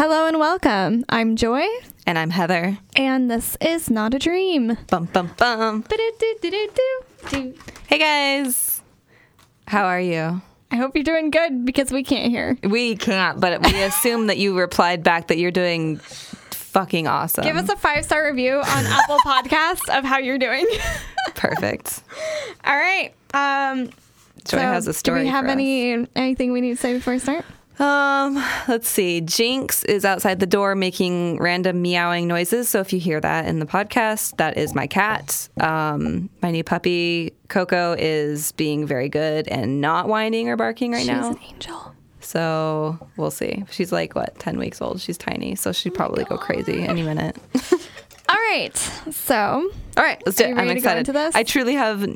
Hello and welcome. I'm Joy, And I'm Heather. and this is Not a Dream. Bum, bum, bum. Hey, guys. How are you? I hope you're doing good because we can't hear. We can't, but we assume that you replied back that you're doing fucking awesome. Give us a five star review on Apple Podcasts of how you're doing. Perfect. All right. Um, Joy so has a story. Do we have any anything we need to say before we start? Um, let's see. Jinx is outside the door making random meowing noises. So if you hear that in the podcast, that is my cat. Um, my new puppy Coco is being very good and not whining or barking right She's now. She's an angel. So we'll see. She's like what, ten weeks old. She's tiny, so she'd probably go crazy any minute. All right. So All right, let's do it. I'm to excited. into this? I truly have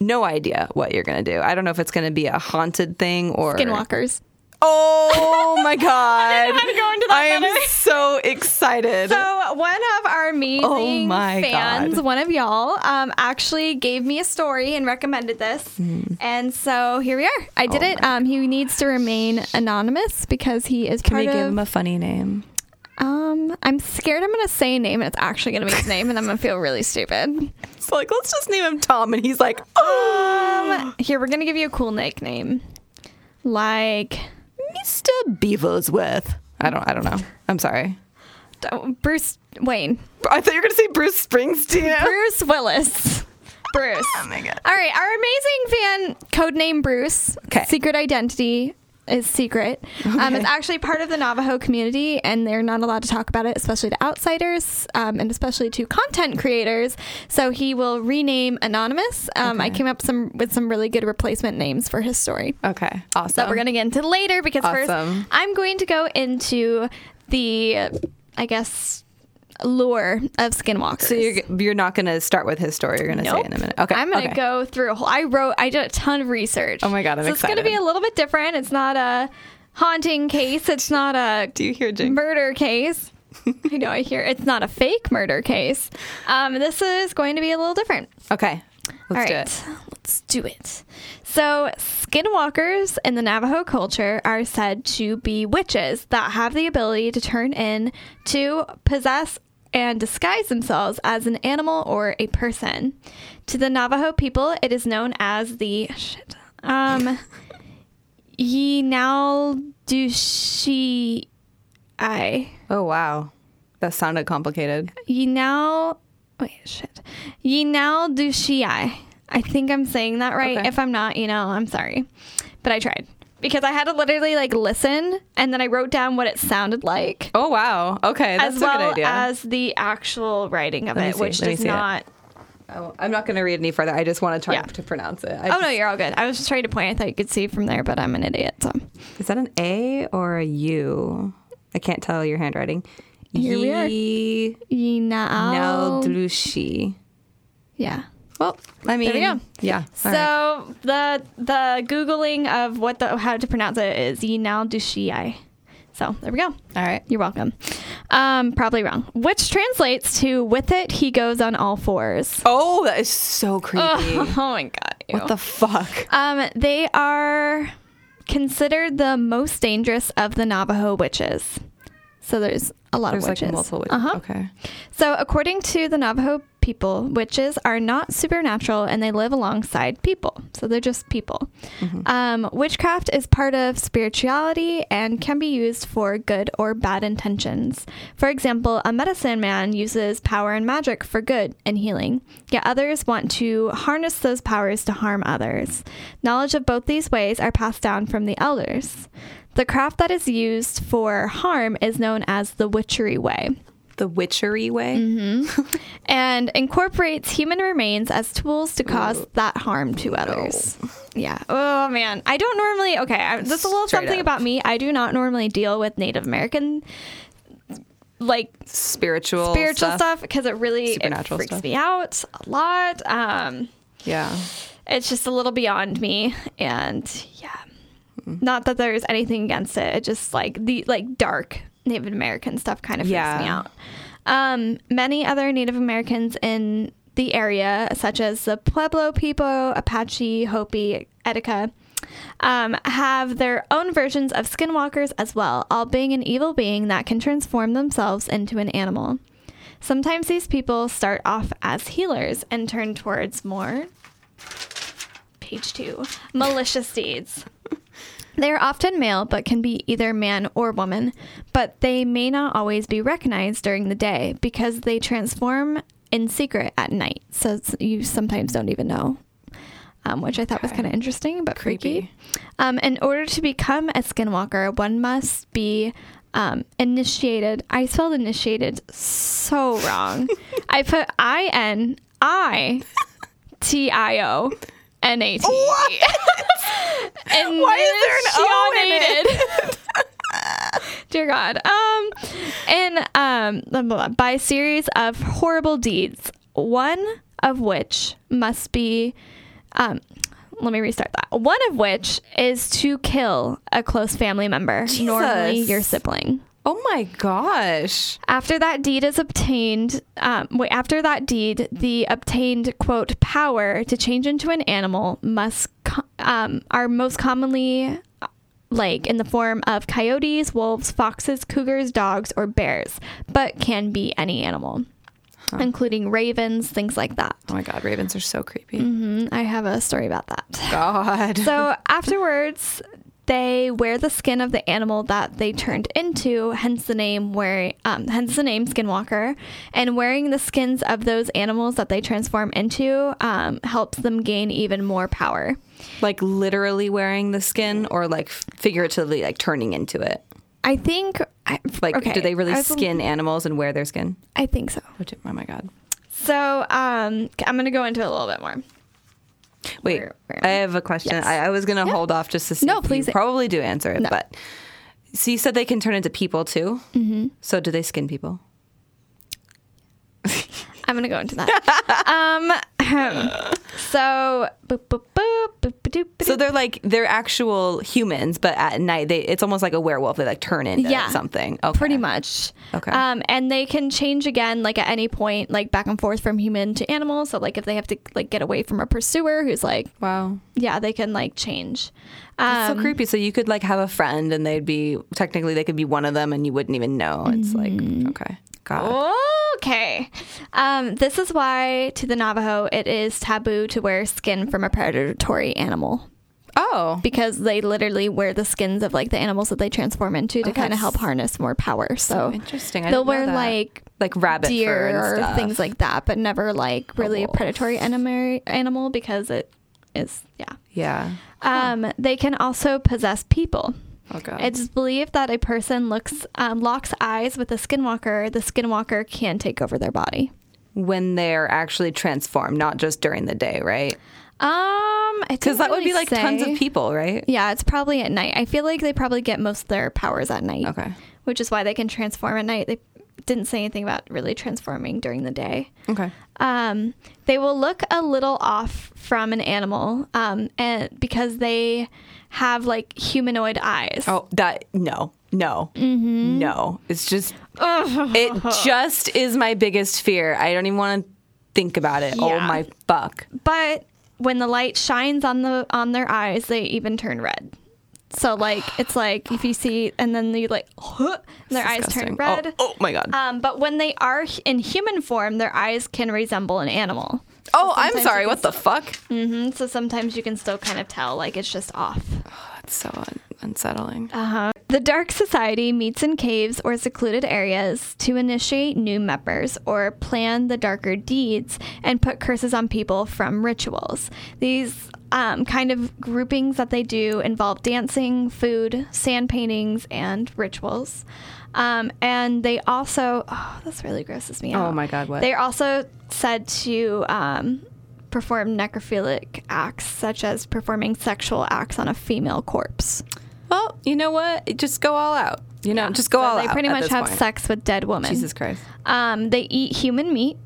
no idea what you're gonna do. I don't know if it's gonna be a haunted thing or skinwalkers. Oh my god! how to go into that I am better. so excited. So one of our amazing Oh fans, God. one of y'all, um, actually gave me a story and recommended this, and so here we are. I did. Oh it. Um, he needs to remain anonymous because he is Can part we give of. him a funny name? um, I'm scared I'm gonna say a name and it's actually gonna be his name, and I'm gonna feel really stupid. So like, let's just name him Tom, and he's like, oh, Um, here we're gonna give you a cool nickname, like Mr. Beaversworth. I don't. I don't know. I'm sorry. oh, Bruce Wayne, I thought you were gonna say Bruce Springsteen. Bruce Willis, Bruce. Oh my god. All right, our amazing fan, codename Bruce. Okay. Secret identity is secret. Um, it's actually part of the Navajo community, and they're not allowed to talk about it, especially to outsiders um, and especially to content creators. So he will rename anonymous. Um, I came up some with some really good replacement names for his story Okay. Awesome. that we're going to get into later because first I'm going to go into the, I guess, lure of skinwalkers. So you're you're not gonna start with his story. You're gonna say it in a minute. Okay. I'm gonna okay. go through a whole. I wrote. I did a ton of research. Oh my God, I'm so it's gonna be a little bit different. It's not a haunting case. It's not a Do you hear Jinx? murder case. I know. I hear it's not a fake murder case. Um, this is going to be a little different. Okay. Let's All do it. let's do it. So, skinwalkers in the Navajo culture are said to be witches that have the ability to turn in to possess and disguise themselves as an animal or a person. To the Navajo people, it is known as the shit. Um, Yinaldushi. I. Oh wow, that sounded complicated. Ye Yinal. Wait, shit. I I think I'm saying that right. Okay. If I'm not, you know, I'm sorry. But I tried. Because I had to literally like listen and then I wrote down what it sounded like. Oh wow. Okay, that's as a well good idea. as the actual writing of Let it, which does see it. not. Oh, I'm not going to read any further. I just want to try Yeah. to pronounce it. I Oh no, you're all good. I was just trying to point. I thought you could see from there, but I'm an idiot. So Is that an A or a U? I can't tell your handwriting. Here we are. Ye-. Yeah. Well, I mean, we go. Yeah. So right. the the googling of what the how to pronounce it is Yinal Yinaldushii. So there we go. all right. You're welcome. Um, probably wrong. Which translates to "with it he goes on all fours. Oh, that is so creepy. Oh, my god! ew. What the fuck? um, they are considered the most dangerous of the Navajo witches. So there's a lot There's of like witches. multiple. witches. Uh-huh. Okay. So, according to the Navajo people, witches are not supernatural and they live alongside people. So, they're just people. Um, witchcraft is part of spirituality and can be used for good or bad intentions. For example, a medicine man uses power and magic for good and healing, yet others want to harness those powers to harm others. Knowledge of both these ways are passed down from the elders. The craft that is used for harm is known as the witchery way The witchery way. Mm-hmm. and incorporates human remains as tools to cause that harm to others. Yeah. Oh man, I don't normally. Okay, I, this is a little Straight something up. about me. I do not normally deal with Native American like Spiritual. spiritual stuff because it really it Supernatural freaks stuff. me out a lot. Um, Yeah. it's just a little beyond me, and yeah. Mm-hmm. Not that there's anything against it. It just like the like dark Native American stuff kind of freaks Yeah. me out. Um, many other Native Americans in the area, such as the Pueblo people, Apache, Hopi, Etika, um, have their own versions of skinwalkers as well, all being an evil being that can transform themselves into an animal. Sometimes these people start off as healers and turn towards more, page two, malicious deeds. They are often male, but can be either man or woman, but they may not always be recognized during the day because they transform in secret at night. So you sometimes don't even know, um, which I thought was kind of interesting but freaky. Creepy. Um, in order to become a skinwalker, one must be um, initiated. I spelled initiated so wrong. I put I N I T I O N A T. And Why is there an O in initiated. Dear God. Um, and um, blah, blah, blah, by a series of horrible deeds, one of which must be, um, let me restart that. One of which is to kill a close family member, normally your sibling. Oh my gosh. After that deed is obtained, um, wait, after that deed, the obtained quote power to change into an animal must co- um, are most commonly like in the form of coyotes, wolves, foxes, cougars, dogs, or bears, but can be any animal, including ravens, things like that. Oh my god, ravens are so creepy. hmm I have a story about that. God. So afterwards, they wear the skin of the animal that they turned into, hence the name where, um, hence the name Skinwalker. And wearing the skins of those animals that they transform into um, helps them gain even more power. like literally wearing the skin or like figuratively like turning into it. I think, I, Like okay, do they really was- skin animals and wear their skin? I think so. Which, oh my god. So um, I'm gonna go into it a little bit more. Wait, Where- where- I have a question. Yes. I, I was gonna Yeah. hold off just to see. No, please. You probably do answer it, No. but so you said they can turn into people too. Mm-hmm. So do they skin people? I'm gonna go into that. um, so boop, boop, boop, boop, boop, boop, So they're like they're actual humans, but at night they it's almost like a werewolf. They like turn into Yeah. something. Okay. Pretty much. Okay. Um, and they can change again, like at any point, like back and forth from human to animal. So, like if they have to like get away from a pursuer who's like, Wow. yeah, they can like change. That's Um, so creepy. So you could like have a friend and they'd be technically they could be one of them and you wouldn't even know. It's Mm-hmm. like okay. God. Okay. Um, this is why to the Navajo it is taboo to wear skin from a predatory animal Oh. because they literally wear the skins of like the animals that they transform into to Oh, kind of help harness more power. So, interesting. I they'll wear that. like like rabbit deer and or things like that, but never like really a predatory animal animal because it is yeah. Yeah. Um, they can also possess people. Oh god. It's believed that a person looks um, locks eyes with a skinwalker. The skinwalker can take over their body. when they're actually transformed, not just during the day, right? Um, Because that would be like tons of people, right? Yeah, it's probably at night. I feel like they probably get most of their powers at night. Okay. Which is why they can transform at night. They didn't say anything about really transforming during the day. Okay. Um, they will look a little off from an animal, um, and because they have like humanoid eyes. Oh, that no, no, no. It's just it just is my biggest fear. I don't even want to think about it. Oh my fuck. But when the light shines on the on their eyes, they even turn red. So like it's like if you see and then you like and their eyes turn red. Oh, oh my god. Um, but when they are in human form, their eyes can resemble an animal. Oh, I'm sorry. What the fuck? Mm-hmm. So sometimes you can still kind of tell like it's just off. That's so un- unsettling. Uh-huh. The Dark Society meets in caves or secluded areas to initiate new members or plan the darker deeds and put curses on people from rituals. These um, kind of groupings that they do involve dancing, food, sand paintings, and rituals. Um, and they also, oh, this really grosses me out. Oh my God, what? They're also said to um, perform necrophilic acts, such as performing sexual acts on a female corpse. Well, you know what? Just go all out. You know, just go So all they out. They pretty much have point. sex with dead women. Jesus Christ. Um, they eat human meat.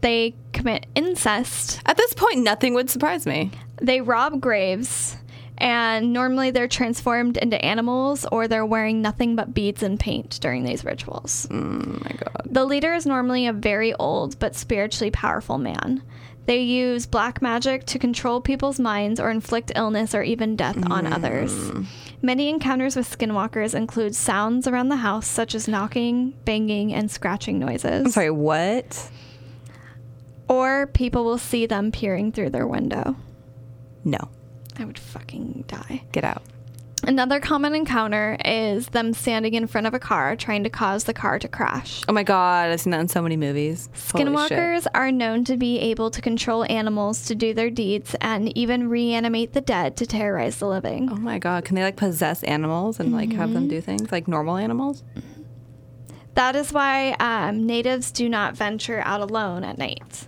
They commit incest. At this point, nothing would surprise me. They rob graves, And normally they're transformed into animals or they're wearing nothing but beads and paint during these rituals. Oh my god. The leader is normally a very old but spiritually powerful man. They use black magic to control people's minds or inflict illness or even death on mm. others. Many encounters with skinwalkers include sounds around the house, such as knocking, banging, and scratching noises. I'm sorry, what? Or people will see them peering through their window. No. I would fucking die. Get out. Another common encounter is them standing in front of a car trying to cause the car to crash. Oh my god, I've seen that in so many movies. Holy shit. Skinwalkers are known to be able to control animals to do their deeds and even reanimate the dead to terrorize the living. Oh my god, can they like possess animals and like have them do things like normal animals? That is why um, natives do not venture out alone at night.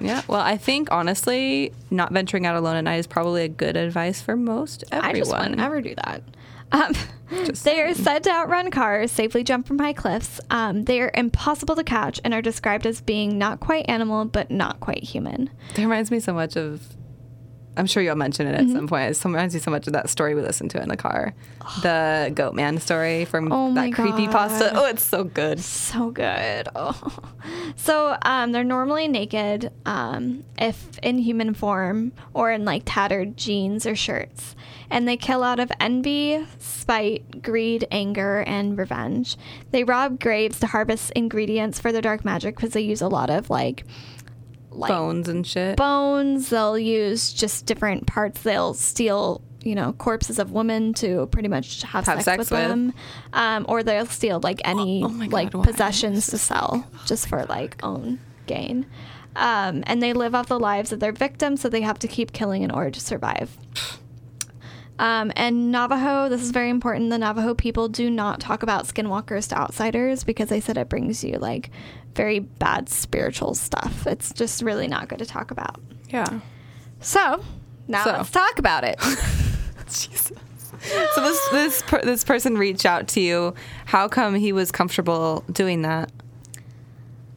Yeah. Well, I think honestly, not venturing out alone at night is probably a good advice for most everyone. I just wouldn't ever do that. Um, they are said to outrun cars, safely jump from high cliffs. Um, they are impossible to catch and are described as being not quite animal, but not quite human. That reminds me so much of. I'm sure you'll mention it at Mm-hmm. some point. It reminds me so much of that story we listened to in the car, the goat man story from Oh that creepy pasta. Oh, it's so good. So good. Oh. So um, they're normally naked, um, if in human form, or in like tattered jeans or shirts. And they kill out of envy, spite, greed, anger, and revenge. They rob graves to harvest ingredients for their dark magic because they use a lot of like, like Bones and shit. bones. They'll use just different parts. They'll steal, you know, corpses of women to pretty much have, Have sex, sex with, with. them, um, or they'll steal like any Oh my God, like why? possessions to sell just for like own gain. Um, and they live off the lives of their victims, so they have to keep killing in order to survive. Um, and Navajo, this is very important. The Navajo people do not talk about skinwalkers to outsiders because they said it brings you like very bad spiritual stuff. It's just really not good to talk about. Yeah. So now So. let's talk about it. Jesus. So this this per, this person reached out to you. How come he was comfortable doing that?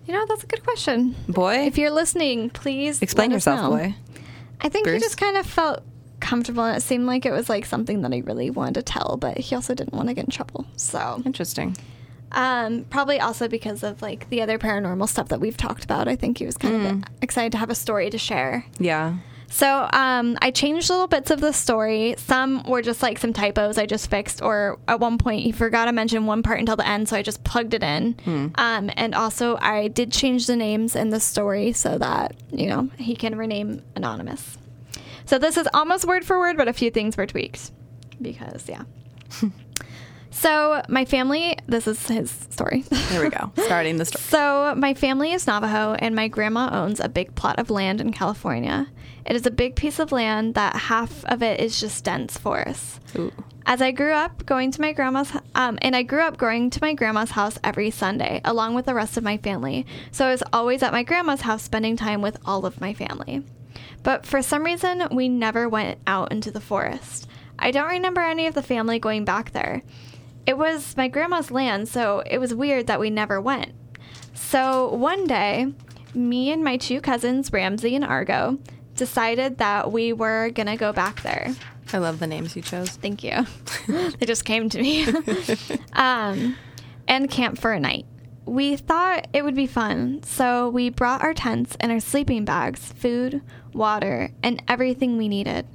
you know, that's a good question. Boy, If you're listening, please explain yourself, boy. I think he just kind of felt comfortable, and it seemed like it was like something that he really wanted to tell, but he also didn't want to get in trouble. So, Interesting. Um, probably also because of like the other paranormal stuff that we've talked about. I think he was kind of excited to have a story to share. Yeah. So um, I changed little bits of the story. Some were just like some typos I just fixed, or at one point he forgot to mention one part until the end, so I just plugged it in. Um, and also I did change the names in the story so that you know he can rename anonymous. So this is almost word for word, but a few things were tweaked because yeah. so my family, this is his story. Here we go. Starting the story. So, my family is Navajo, and my grandma owns a big plot of land in California. It is a big piece of land that half of it is just dense forest. Ooh. As I grew up going to my grandma's, um, and I grew up going to my grandma's house every Sunday, along with the rest of my family. So I was always at my grandma's house spending time with all of my family. But for some reason, we never went out into the forest. I don't remember any of the family going back there. It was my grandma's land, so it was weird that we never went. So one day, me and my two cousins, Ramsey and Argo, decided that we were gonna go back there. I love the names you chose. Thank you. they just came to me. um, and camp for a night. We thought it would be fun, so we brought our tents and our sleeping bags, food, water, and everything we needed.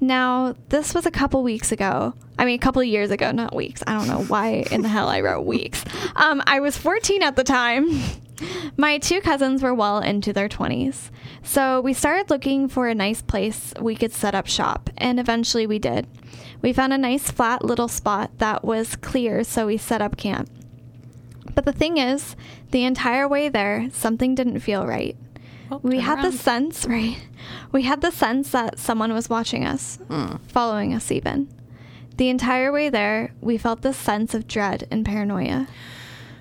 Now, this was a couple weeks ago. I mean, a couple of years ago, not weeks. I don't know why in the hell I wrote weeks. Um, I was 14 at the time. My two cousins were well into their 20s. So we started looking for a nice place we could set up shop, and eventually we did. We found a nice flat little spot that was clear, so we set up camp. But the thing is, the entire way there, something didn't feel right. Oh, We had the sense, right? We had the sense that someone was watching us, following us even. The entire way there, we felt this sense of dread and paranoia.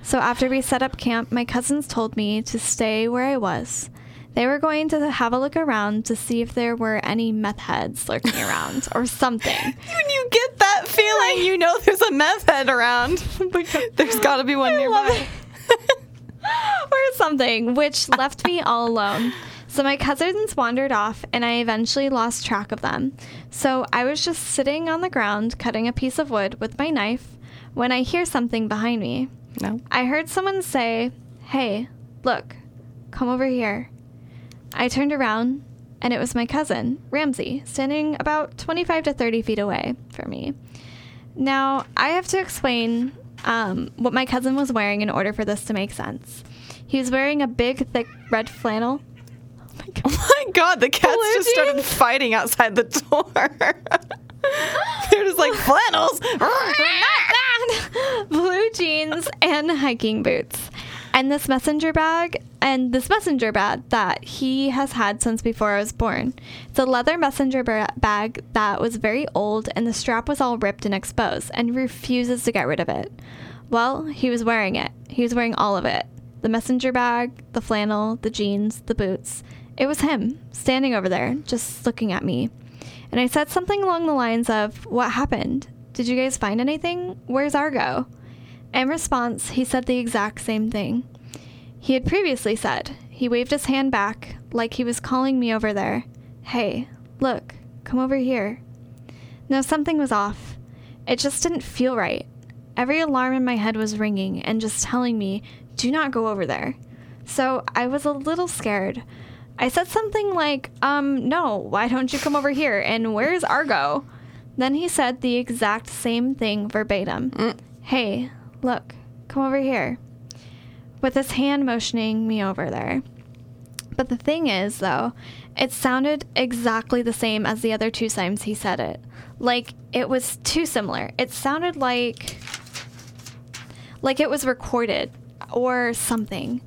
So after we set up camp, my cousins told me to stay where I was. They were going to have a look around to see if there were any meth heads lurking around or something. When you get that feeling, you know there's a meth head around. there's got to be one love nearby. or something, which left me all alone. So my cousins wandered off, and I eventually lost track of them. So I was just sitting on the ground cutting a piece of wood with my knife when I hear something behind me. No. I heard someone say, Hey, look, come over here. I turned around, and it was my cousin, Ramsey, standing about 25 to 30 feet away from me. Now, I have to explain um, what my cousin was wearing in order for this to make sense. He was wearing a big, thick red flannel. Oh my god, the cats just started fighting outside the door. They're just like flannels. blue jeans and hiking boots. And this messenger bag, and this messenger bag that he has had since before I was born. It's a leather messenger ba- bag that was very old, and the strap was all ripped and exposed, and he refuses to get rid of it. Well, he was wearing it. He was wearing all of it the messenger bag, the flannel, the jeans, the boots. It was him, standing over there, just looking at me. And I said something along the lines of, What happened? Did you guys find anything? Where's Argo? In response, he said the exact same thing. He had previously said, he waved his hand back like he was calling me over there. Hey, look, come over here. No, something was off. It just didn't feel right. Every alarm in my head was ringing and just telling me, do not go over there. So I was a little scared. I said something like, um, no, why don't you come over here? And where's Argo? Then he said the exact same thing verbatim. Hey, look, come over here. With his hand motioning me over there. But the thing is, though, it sounded exactly the same as the other two times he said it. Like, it was too similar. It sounded like. like it was recorded or something.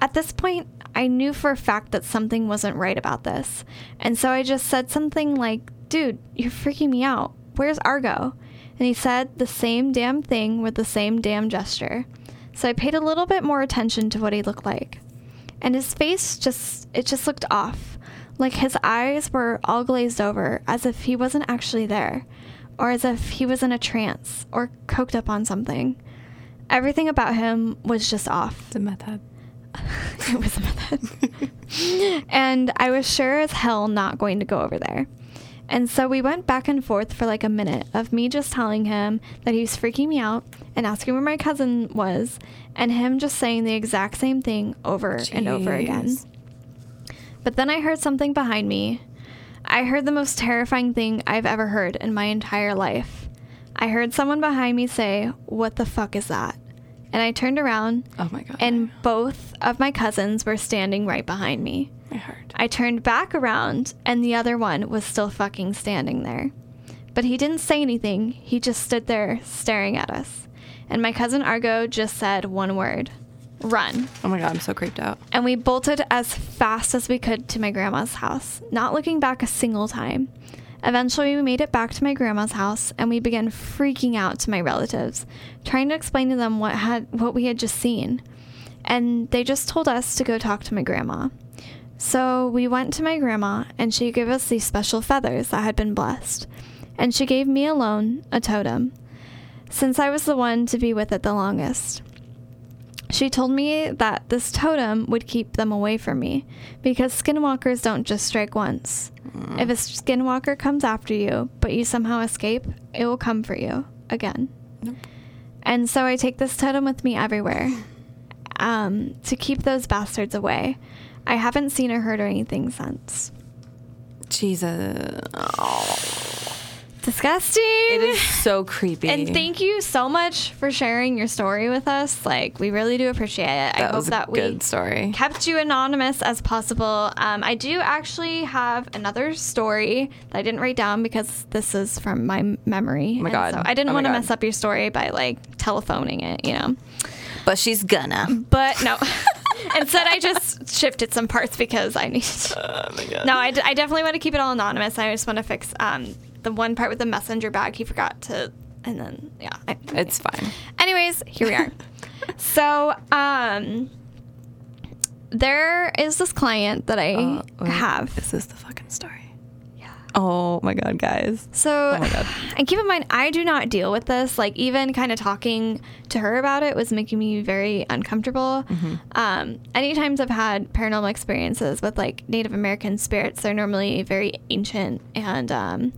At this point, I knew for a fact that something wasn't right about this. And so I just said something like, dude, you're freaking me out. Where's Argo? And he said the same damn thing with the same damn gesture. So I paid a little bit more attention to what he looked like. And his face just, it just looked off. Like his eyes were all glazed over, as if he wasn't actually there, or as if he was in a trance or coked up on something. Everything about him was just off. The method. it was a method. and I was sure as hell not going to go over there. And so we went back and forth for like a minute of me just telling him that he was freaking me out and asking where my cousin was, and him just saying the exact same thing over and over again. But then I heard something behind me. I heard the most terrifying thing I've ever heard in my entire life. I heard someone behind me say, What the fuck is that? And I turned around, Oh my god. and both of my cousins were standing right behind me. I heard. I turned back around, and the other one was still fucking standing there. But he didn't say anything, he just stood there staring at us. And my cousin Argo just said one word run. Oh my god, I'm so creeped out. And we bolted as fast as we could to my grandma's house, not looking back a single time. Eventually, we made it back to my grandma's house, and we began freaking out to my relatives, trying to explain to them what had what we had just seen. And they just told us to go talk to my grandma. So we went to my grandma, and she gave us these special feathers that had been blessed. And she gave me alone a totem, since I was the one to be with it the longest. She told me that this totem would keep them away from me because skinwalkers don't just strike once. If a skinwalker comes after you, but you somehow escape, it will come for you again. Nope. And so I take this totem with me everywhere um, to keep those bastards away. I haven't seen or heard or anything since. Jesus. Oh, Disgusting. it is so creepy. And thank you so much for sharing your story with us. Like, we really do appreciate it. I that hope was a that we story. kept you anonymous as possible. Um, I do actually have another story that I didn't write down because this is from my memory. Oh my God. So I didn't Oh want to mess up your story by like telephoning it, you know. But she's gonna. But no. Instead, I just shifted some parts because I need. Oh my god. No, I, d- I definitely want to keep it all anonymous. I just want to fix um, the one part with the messenger bag. He forgot to, and then yeah. I, It's fine. Anyways, here we are. so, um, there is this client that I Uh, wait, have. This is the fucking story? Oh my god, guys. So, Oh God. and keep in mind, I do not deal with this. Like, even kind of talking to her about it was making me very uncomfortable. Mm-hmm. Um, anytimes I've had paranormal experiences with like Native American spirits, they're normally very ancient, and um,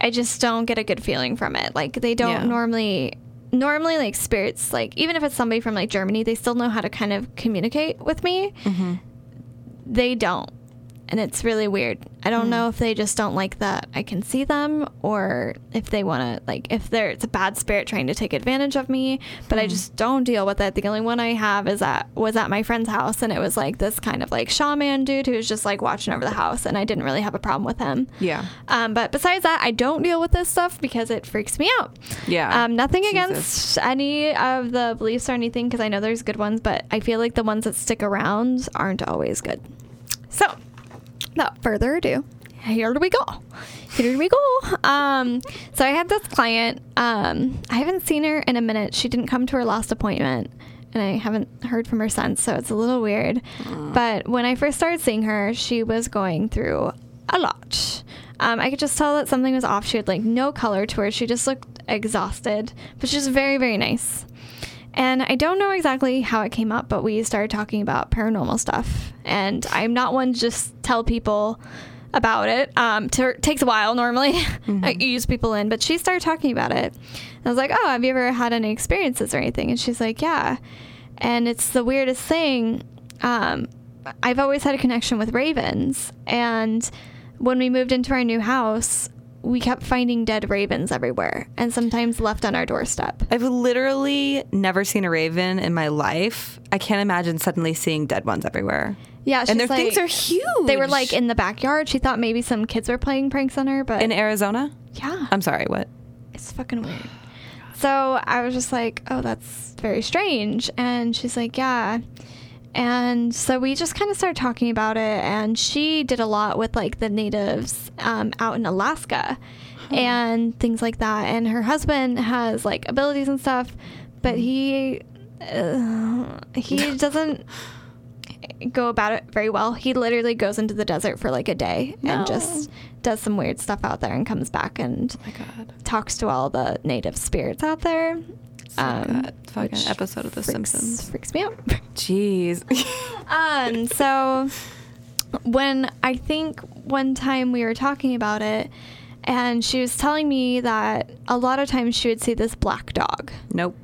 I just don't get a good feeling from it. Like, they don't Yeah. normally. Normally, like spirits, like even if it's somebody from like Germany, they still know how to kind of communicate with me. Mm-hmm. They don't and it's really weird. I Hmm. don't know if they just don't like that I can see them or if they want to like if they're it's a bad spirit trying to take advantage of me, but Hmm. I just don't deal with it. The only one I have is at was at my friend's house and it was like this kind of like shaman dude who was just like watching over the house and I didn't really have a problem with him. Yeah. Um, but besides that, I don't deal with this stuff because it freaks me out. Yeah. Um, nothing Jesus. against any of the beliefs or anything because I know there's good ones, but I feel like the ones that stick around aren't always good. So, without further ado, here we go. Here we go. Um, so I had this client. Um, I haven't seen her in a minute. She didn't come to her last appointment, and I haven't heard from her since. So it's a little weird. But when I first started seeing her, she was going through a lot. Um, I could just tell that something was off. She had like no color to her. She just looked exhausted, but she was very, very nice. And I don't know exactly how it came up, but we started talking about paranormal stuff. And I'm not one to just tell people about it. Um, to, it takes a while normally. I use people in, but she started talking about it. And I was like, "Oh, have you ever had any experiences or anything?" And she's like, "Yeah." And it's the weirdest thing. Um, I've always had a connection with ravens, and when we moved into our new house, we kept finding dead ravens everywhere, and sometimes left on our doorstep. I've literally never seen a raven in my life. I can't imagine suddenly seeing dead ones everywhere. Yeah, and their she's things are huge. They were like in the backyard. She thought maybe some kids were playing pranks on her, but in Arizona. yeah, I'm sorry. What? it's fucking weird. So I was just like, oh, that's very strange. And she's like, yeah. And so we just kind of started talking about it. And she did a lot with like the natives um, out in Alaska and things like that. And her husband has like abilities and stuff, but he uh, he doesn't go about it very well. He literally goes into the desert for like a day No. and just does some weird stuff out there and comes back and Oh my god. talks to all the native spirits out there. Um, that fucking episode of The freaks, Simpsons. freaks me out. Jeez. um, so when I think one time we were talking about it, and she was telling me that a lot of times she would see this black dog. nope.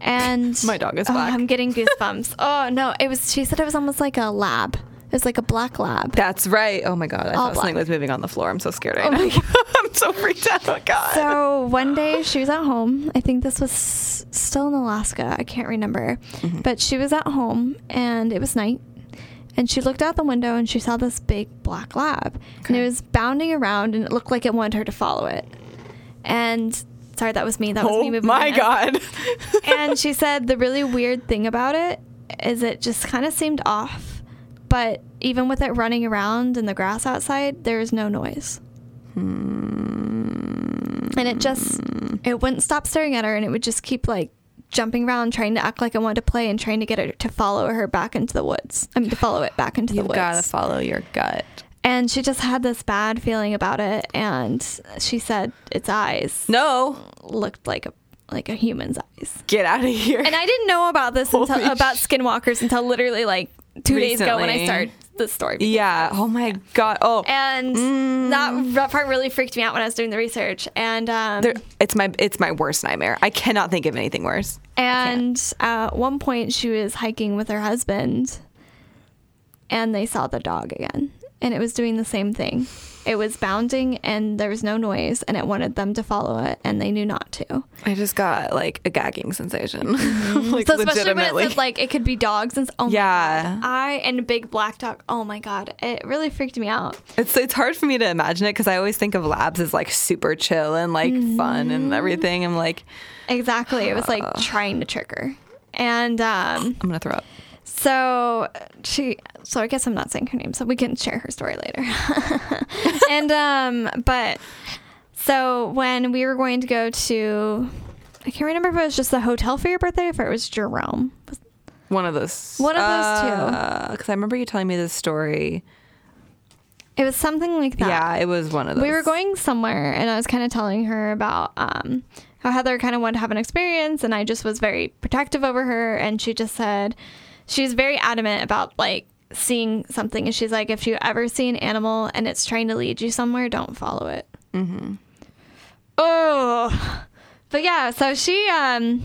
And My dog is oh, black. I'm getting goosebumps. oh no, it was. She said it was almost like a lab. It was like a black lab. That's right. Oh my god. I All thought something was moving on the floor. I'm so scared right Oh now. I'm so freaked out. Oh my god. So one day she was at home. I think this was s- still in Alaska. I can't remember. Mm-hmm. But she was at home and it was night. And she looked out the window and she saw this big black lab. And it was bounding around and it looked like it wanted her to follow it. And sorry, that was me. That was me moving. oh my god. and she said the really weird thing about it is it just kind of seemed off. But even with it running around in the grass outside, there is no noise. And it just, it wouldn't stop staring at her and it would just keep like jumping around, trying to act like it wanted to play and trying to get her to follow her back into the woods. I mean, to follow it back into You've the woods. You got to follow your gut. and she just had this bad feeling about it. And she said its eyes No. looked like a, like a human's eyes. Get out of here. And I didn't know about this until Holy about skinwalkers until literally like two days ago when I started the story. yeah. Oh my god. Oh. And Mm. that, that part really freaked me out when I was doing the research. And um, There, it's my it's my worst nightmare. I cannot think of anything worse. and at one point she was hiking with her husband, and they saw the dog again, and it was doing the same thing. It was bounding, and there was no noise, and it wanted them to follow it, and they knew not to. I just got like a gagging sensation. like so especially when it said like it could be dogs and oh Yeah. my god, I and a big black dog. Oh my god, it really freaked me out. It's it's hard for me to imagine it because I always think of labs as like super chill and like fun Mm-hmm. and everything. I'm like, Exactly, it was like trying to trick her, and um, I'm gonna throw up. So she. So I guess I'm not saying her name, so we can share her story later. and um, but so when we were going to go to, I can't remember if it was just the hotel for your birthday, or if it was Jerome. One of those. One of those two. Because I remember you telling me this story. It was something like that. Yeah, it was one of those. we were going somewhere and I was kind of telling her about um, how Heather kind of wanted to have an experience and I just was very protective over her and she just said she was very adamant about like seeing something and she's like if you ever see an animal and it's trying to lead you somewhere don't follow it. Mm-hmm. Oh, but yeah, so she um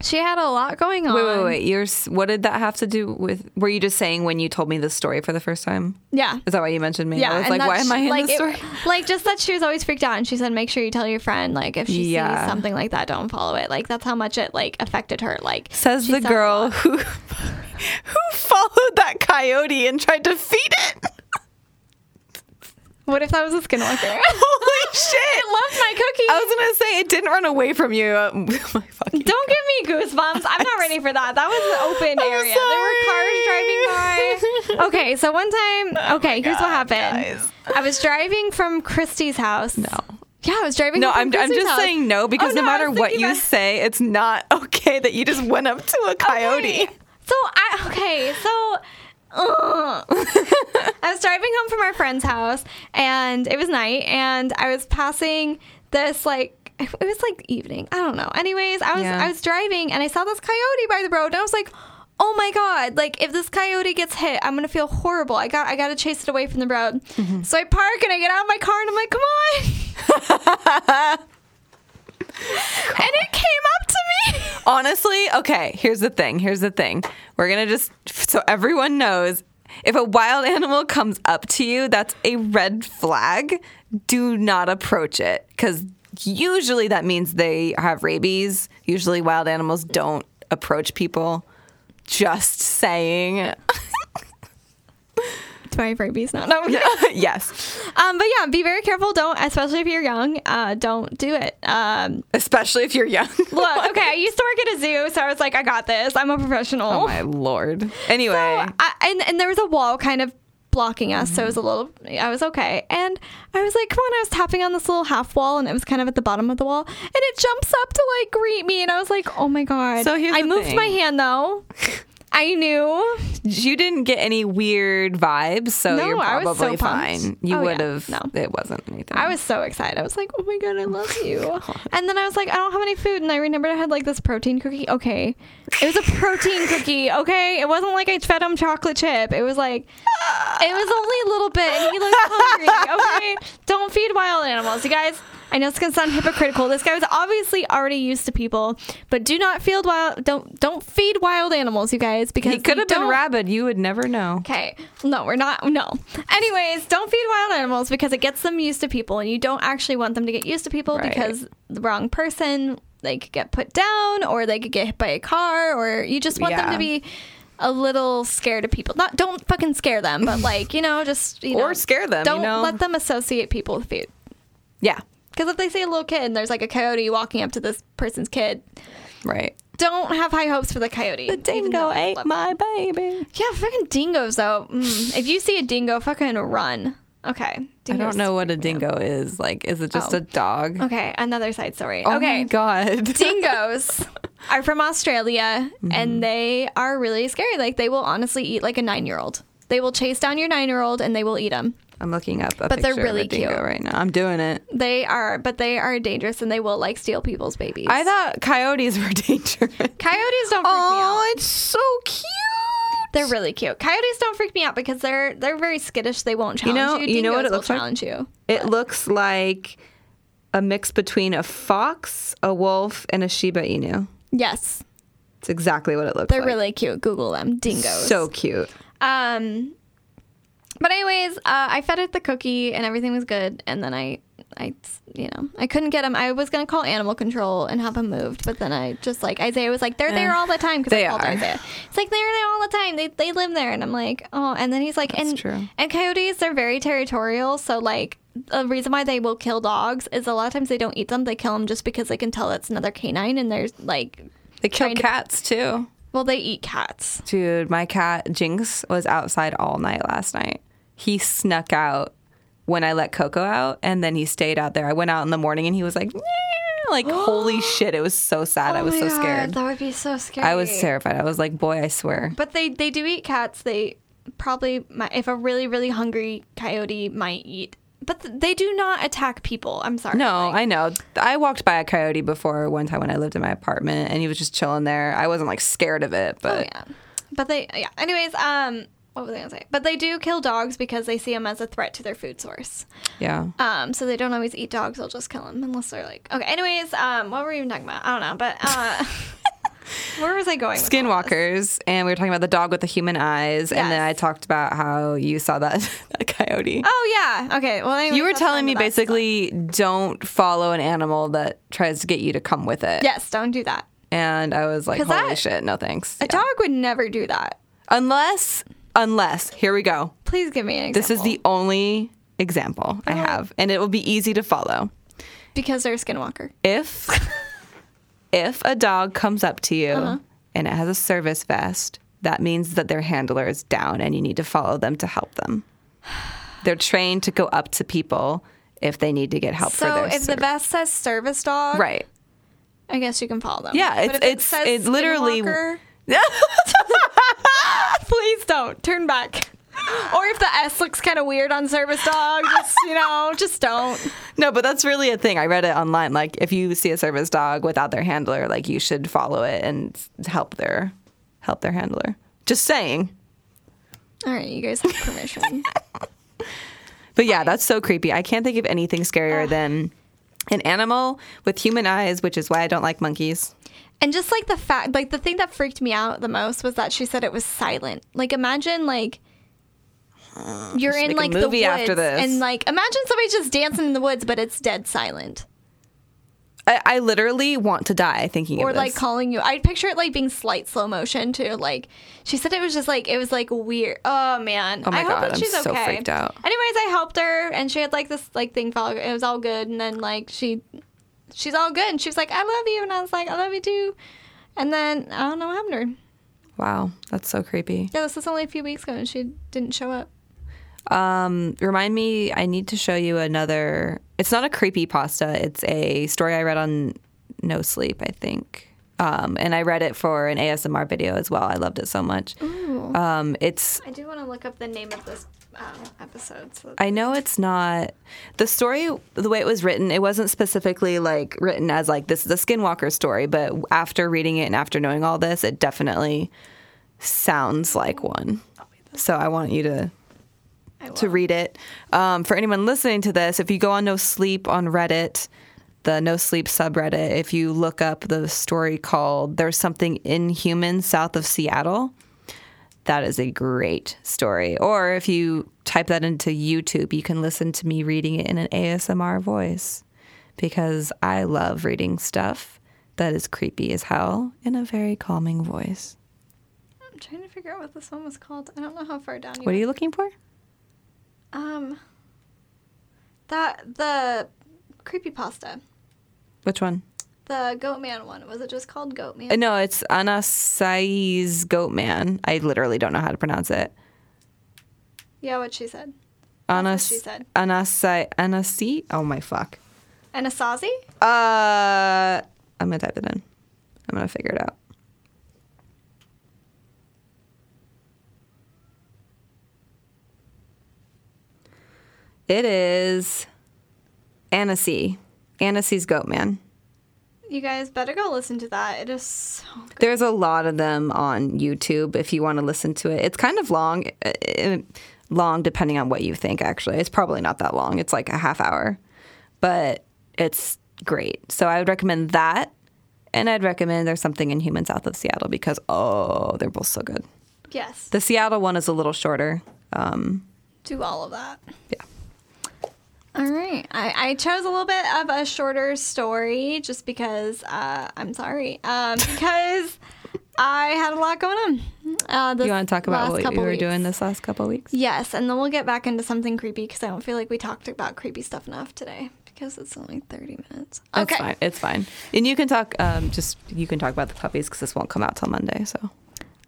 she had a lot going on. Wait, wait, wait. You're, what did that have to do with? Were you just saying when you told me this story for the first time? Yeah. Is that why you mentioned me? Yeah, I was like, why am I she- in like this story? it- like just that she was always freaked out, and she said, make sure you tell your friend, like if she Yeah. sees something like that, don't follow it. Like that's how much it like affected her. Like Says the girl who who followed that coyote and tried to feed it. What if that was a skinwalker? Holy shit! it loved my cookie. I was gonna say it didn't run away from you. My fucking Don't give me goosebumps. I'm not ready for that. That was an open I'm area. There were cars driving by. Okay, so one time, oh okay, here's what happened. guys. I was driving from Christy's house. No. Yeah, I was driving. No, I'm, I'm just house. saying no oh, because Oh, no, no, matter what you say, it's not okay that you just went up to a coyote. Okay. So I okay, so ugh. I was driving home from our friend's house and it was night and I was passing this like it was like evening. I don't know. Anyways, I was Yeah. I was driving and I saw this coyote by the road and I was like, "Oh my god, like if this coyote gets hit, I'm going to feel horrible. I got I got to chase it away from the road." Mm-hmm. So I park and I get out of my car and I'm like, "Come on." and it came up to me. Honestly, okay, here's the thing. Here's the thing. We're going to just, so everyone knows, if a wild animal comes up to you, that's a red flag. Do not approach it because usually that means they have rabies. Usually, wild animals don't approach people. Just saying. My rabies now. No, yes. Um, but yeah, be very careful. Don't, especially if you're young, uh, don't do it. Um, Especially if you're young. look, okay, I used to work at a zoo, so I was like, I got this. I'm a professional. Oh my lord. Anyway. I, and, and there was a wall kind of blocking us, so it was a little, I was okay. And I was like, come on, I was tapping on this little half wall, and it was kind of at the bottom of the wall, and it jumps up to like greet me, and I was like, oh my god. So here's I moved thing. my hand though. I knew. You didn't get any weird vibes, so No, you're I was so probably fine. You Oh, would yeah. have. No. It wasn't anything. I was so excited. I was like, "Oh my god, I love you!" Oh and then I was like, "I don't have any food," and I remembered I had like this protein cookie. Okay, it was a protein cookie. Okay, it wasn't like I fed him chocolate chip. It was like it was only a little bit, and he looked hungry. Okay, don't feed wild animals, you guys. I know it's gonna sound hypocritical. This guy was obviously already used to people, but do not feed wild. Don't don't feed wild animals, you guys, because He could have been rabid. You would never know. Okay. No, we're not. No. Anyways, don't feed wild animals because it gets them used to people, and you don't actually want them to get used to people Right. because the wrong person, they could get put down, or they could get hit by a car, or you just want them to be a little scared of people. Not don't fucking scare them, but like you know, just you Or know, scare them, Don't know? let them associate people with food. Yeah. Because if they see a little kid and there's like a coyote walking up to this person's kid, Right. don't have high hopes for the coyote. though I love my baby. Yeah, fucking dingoes though. Mm, if you see a dingo, fucking run. Okay. I don't know what a freak me out. dingo is. Like, is it just Oh. a dog? Okay, another side story. Oh okay. my god. Dingoes are from Australia Mm-hmm. and they are really scary. Like they will honestly eat like a 9-year-old. They will chase down your 9-year-old and they will eat them. I'm looking up a But they're really of a dingo cute. right now. I'm doing it. They are but they are dangerous and they will like steal people's babies. I thought coyotes were dangerous. Coyotes don't freak me out. Oh, it's so cute. They're really cute. Coyotes don't freak me out because they're they're very skittish. They won't You challenge know- you. you know what it looks like? you. It looks like a mix between a fox, a wolf, and a Shiba Inu. Yes. It's exactly what it looks like. They're really cute. Google them. Dingoes. so cute. Um, but anyways, uh, I fed it the cookie and everything was good. And then I, I, you know, I couldn't get him. I was gonna call animal control and have him moved, but then I just like Isaiah was like, they're there all the time because I They called are. Isaiah. It's like they're there all the time. They they live there, and I'm like, oh. And then he's like, That's and true. and coyotes they're very territorial. So like the reason why they will kill dogs is a lot of times they don't eat them. They kill them just because they can tell it's another canine, and there's like, They kill Trying to- cats too. well, they eat cats. Dude, my cat Jinx was outside all night last night. He snuck out when I let Coco out, and then he stayed out there. I went out in the morning, and he was like, like holy shit! It was so sad. I Oh was so God, scared. That would be so scary. I was terrified. I was like, boy, I swear. But they they do eat cats. They probably might, if a really really hungry coyote might eat. But th- they do not attack people. I'm sorry. No, Like, I know. I walked by a coyote before one time when I lived in my apartment, and he was just chilling there. I wasn't like scared of it, but Oh yeah, but they yeah. Anyways, um, what was I gonna say? But they do kill dogs because they see them as a threat to their food source. yeah. Um, so they don't always eat dogs. They'll just kill them unless they're like okay. Anyways, um, what were we even talking about? I don't know, but uh, where was I going? with all this? Skinwalkers, and we were talking about the dog with the human eyes, and then I talked about how you saw that, that coyote. Oh yeah. Okay. Well, you were telling me that stuff. basically don't follow an animal that tries to get you to come with it. Yes, don't do that. And I was like, holy that- shit, no thanks. A Yeah. dog would never do that. Unless, unless, here we go. Please give me an example. This is the only example I have, and it will be easy to follow. because they're a skinwalker. If if a dog comes up to you Uh-huh. and it has a service vest, that means that their handler is down and you need to follow them to help them. They're trained to go up to people if they need to get help for So their if the ser- vest says service dog, right. I guess you can follow them. Yeah, But it's- if it it's- says it literally- skinwalker, please don't turn back. Or if the S looks kind of weird on service dog, just you know, just don't. No, but that's really a thing. I read it online. Like if you see a service dog without their handler, like you should follow it and help their help their handler. Just saying. All right, you guys have permission. But yeah, that's so creepy. I can't think of anything scarier than an animal with human eyes, which is why I don't like monkeys. and just like the fact, like the thing that freaked me out the most was that she said it was silent. Like imagine like. You're in like the movie woods, after this. and like imagine somebody just dancing in the woods, but it's dead silent. I, I literally want to die thinking or of this. like calling you. I picture it like being slight slow motion too. Like she said, it was just like it was like weird. Oh man. Oh my I hope God, that I'm she's so okay. freaked out. Anyways, I helped her, and she had like this like thing fall. It was all good, and then like she, she's all good, and she was like, "I love you," and I was like, "I love you too." And then I don't know what happened to her. wow, that's so creepy. Yeah, this was only a few weeks ago, and she didn't show up. Um, remind me, I need to show you another. It's not a creepy pasta. It's a story I read on No Sleep, I think. Um, and I read it for an ASMR video as well. I loved it so much. Um, it's I do want to look up the name of this um, episode. So I know it's not the story the way it was written. It wasn't specifically like written as like this is a Skinwalker story, but after reading it and after knowing all this, it definitely sounds like one. So I want you to to read it. Um, for anyone listening to this, if you go on No Sleep on Reddit, the No Sleep subreddit, if you look up the story called "There's Something Inhuman South of Seattle," that is a great story. Or if you type that into YouTube, you can listen to me reading it in an ASMR voice because I love reading stuff that is creepy as hell in a very calming voice. I'm trying to figure out what this one was called. I don't know how far down you. What are you looking for? Um, that the creepy pasta, Which one? the goat man one. Was it just called goat man? Uh, No, it's Anasai's Goat Man. I literally don't know how to pronounce it. yeah, what she said. Anas she said. Anasai Anasi. Oh my fuck. Anasazi? Uh, I'm gonna type it in. I'm gonna figure it out. It is Anasi. Anasi's Goat Man. You guys better go listen to that. It is so good. There's a lot of them on YouTube if you want to listen to it. It's kind of long, uh, uh, long depending on what you think. Actually, it's probably not that long. It's like a half hour, but it's great. So I would recommend that, and I'd recommend there's something Inhuman South of Seattle because oh, they're both so good. Yes. The Seattle one is a little shorter. Um, Do all of that. yeah. All right. I, I chose a little bit of a shorter story just because uh, I'm sorry. Um, because I had a lot going on. Uh, You want to talk about what you were weeks. doing this last couple of weeks? Yes, and then we'll get back into something creepy because I don't feel like we talked about creepy stuff enough today because it's only 30 minutes. It's Okay. fine. It's fine. And you can talk. Um, just you can talk about the puppies because this won't come out till Monday. So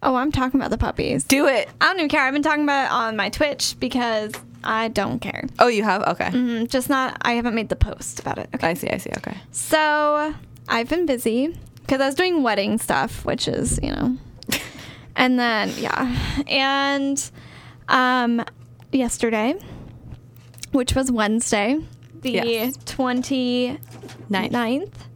Oh, I'm talking about the puppies. do it. I don't even care. I've been talking about it on my Twitch because I don't care. Oh, you have? Okay. Mm, just not, I haven't made the post about it. Okay. I see. I see. Okay. So I've been busy because I was doing wedding stuff, which is, you know. and then, yeah. And Um, yesterday, which was Wednesday, the Yes. 29th, Ninth.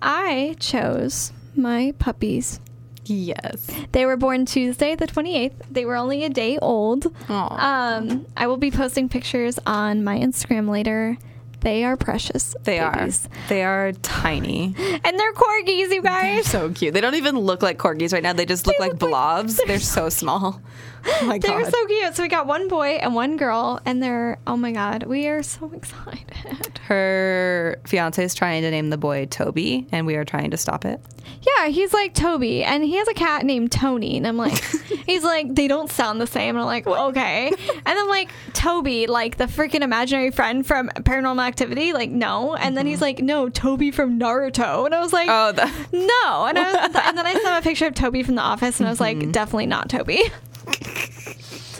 I chose my puppies. Yes. They were born Tuesday, the 28th. They were only a day old. Aw. Um, I will be posting pictures on my Instagram later. They are precious. they babies. are. They are tiny. And they're corgis, you guys. They're so cute. They don't even look like corgis right now. They just look They look like- blobs. they're so small. Oh my They're so cute. So we got one boy and one girl, and they're oh my god, we are so excited. Her fiance is trying to name the boy Toby, and we are trying to stop it. Yeah, he's like Toby, and he has a cat named Tony, and I'm like, he's like they don't sound the same, and I'm like, well, okay, and I'm like Toby, like the freaking imaginary friend from Paranormal Activity, like no, and then he's mm-hmm. like, no, Toby from Naruto, and I was like, Oh, the, no, and I was, and then I saw a picture of Toby from The Office, and I was like, mm-hmm. definitely not Toby.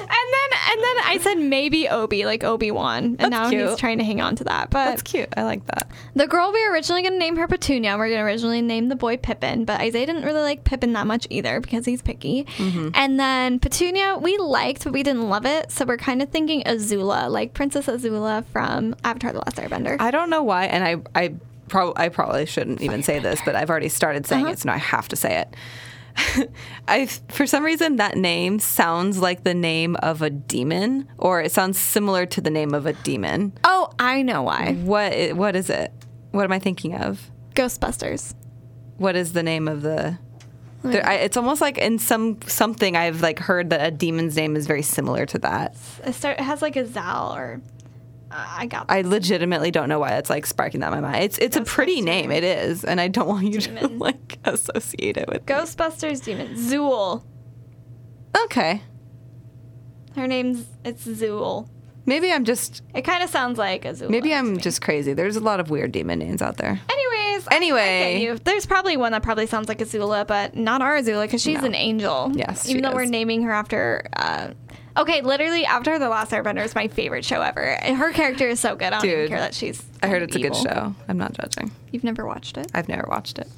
And then and then I said maybe Obi, like Obi Wan, and That's now cute. he's trying to hang on to that. But that's cute. I like that. the girl we were originally going to name her Petunia. We are going to originally name the boy Pippin, but Isaiah didn't really like Pippin that much either because he's picky. Mm-hmm. And then Petunia we liked, but we didn't love it, so we're kind of thinking Azula, like Princess Azula from Avatar: The Last Airbender. I don't know why, and I I probably I probably shouldn't even say this, but I've already started saying Uh-huh. it, so now I have to say it. I for some reason that name sounds like the name of a demon, or it sounds similar to the name of a demon. oh, I know why. What what is it? What am I thinking of? Ghostbusters. What is the name of the? There, I, it's almost like in some something I've like heard that a demon's name is very similar to that. It, start, it has like a Zal or I got. I legitimately don't know why it's like sparking that in my mind. It's it's a pretty name, it is, and I don't want you to like associate it with. Ghostbusters demon Zuul. Okay, Her name's it's Zuul. maybe I'm just It kind of sounds like a Zuul. maybe I'm me. just crazy. There's a lot of weird demon names out there. Anyways, Anyway. there's probably one that probably sounds like Azula, but not our Azula because she's No. an angel. Yes, even though we're naming her after. Uh, okay, literally, after The Last Airbender is my favorite show ever. And Her character is so good. I don't even care that she's. I heard kind it's a good show. I'm not judging. You've never watched it? I've never watched it.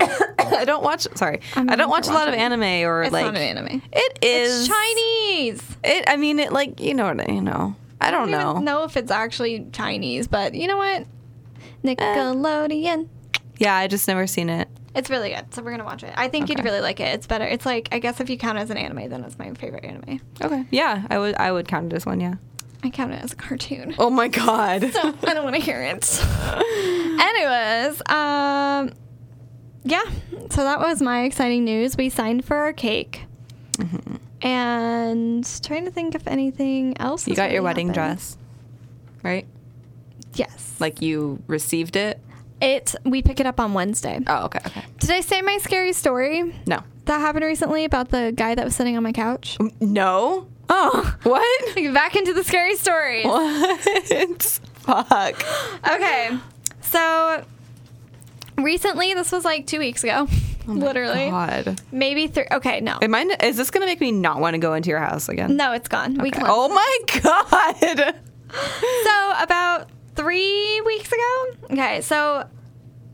I don't watch. Sorry, I'm I don't watch a lot of anime or It's like not an anime. It is It's Chinese. It. I mean, it like you know what you know. I don't, I know. even know if it's actually Chinese, but you know what? Eh. Nickelodeon. Yeah, I just never seen it. It's really good, so we're gonna watch it. I think you'd really like it. It's better. It's like I guess if you count it as an anime, then it's my favorite anime. Okay. Yeah, I would. I would count it as one. Yeah. I count it as a cartoon. Oh my god. So I don't want to hear it. Anyways, um, yeah. So that was my exciting news. We signed for our cake, and trying to think if anything else. Mm-hmm. you got your wedding happened. dress, right? Yes. Like you received it. It. We pick it up on Wednesday. Oh, okay. Okay. Did I say my scary story No. that happened recently about the guy that was sitting on my couch? Mm, no. Oh, What? back into the scary stories. What? Fuck. Okay, so recently, this was like two weeks ago, oh literally, Oh God. maybe three. Okay, no, Am I? Is this gonna make me not want to go into your house again? no, it's gone. We Okay. closed. Oh my god. So about three weeks ago. Okay, so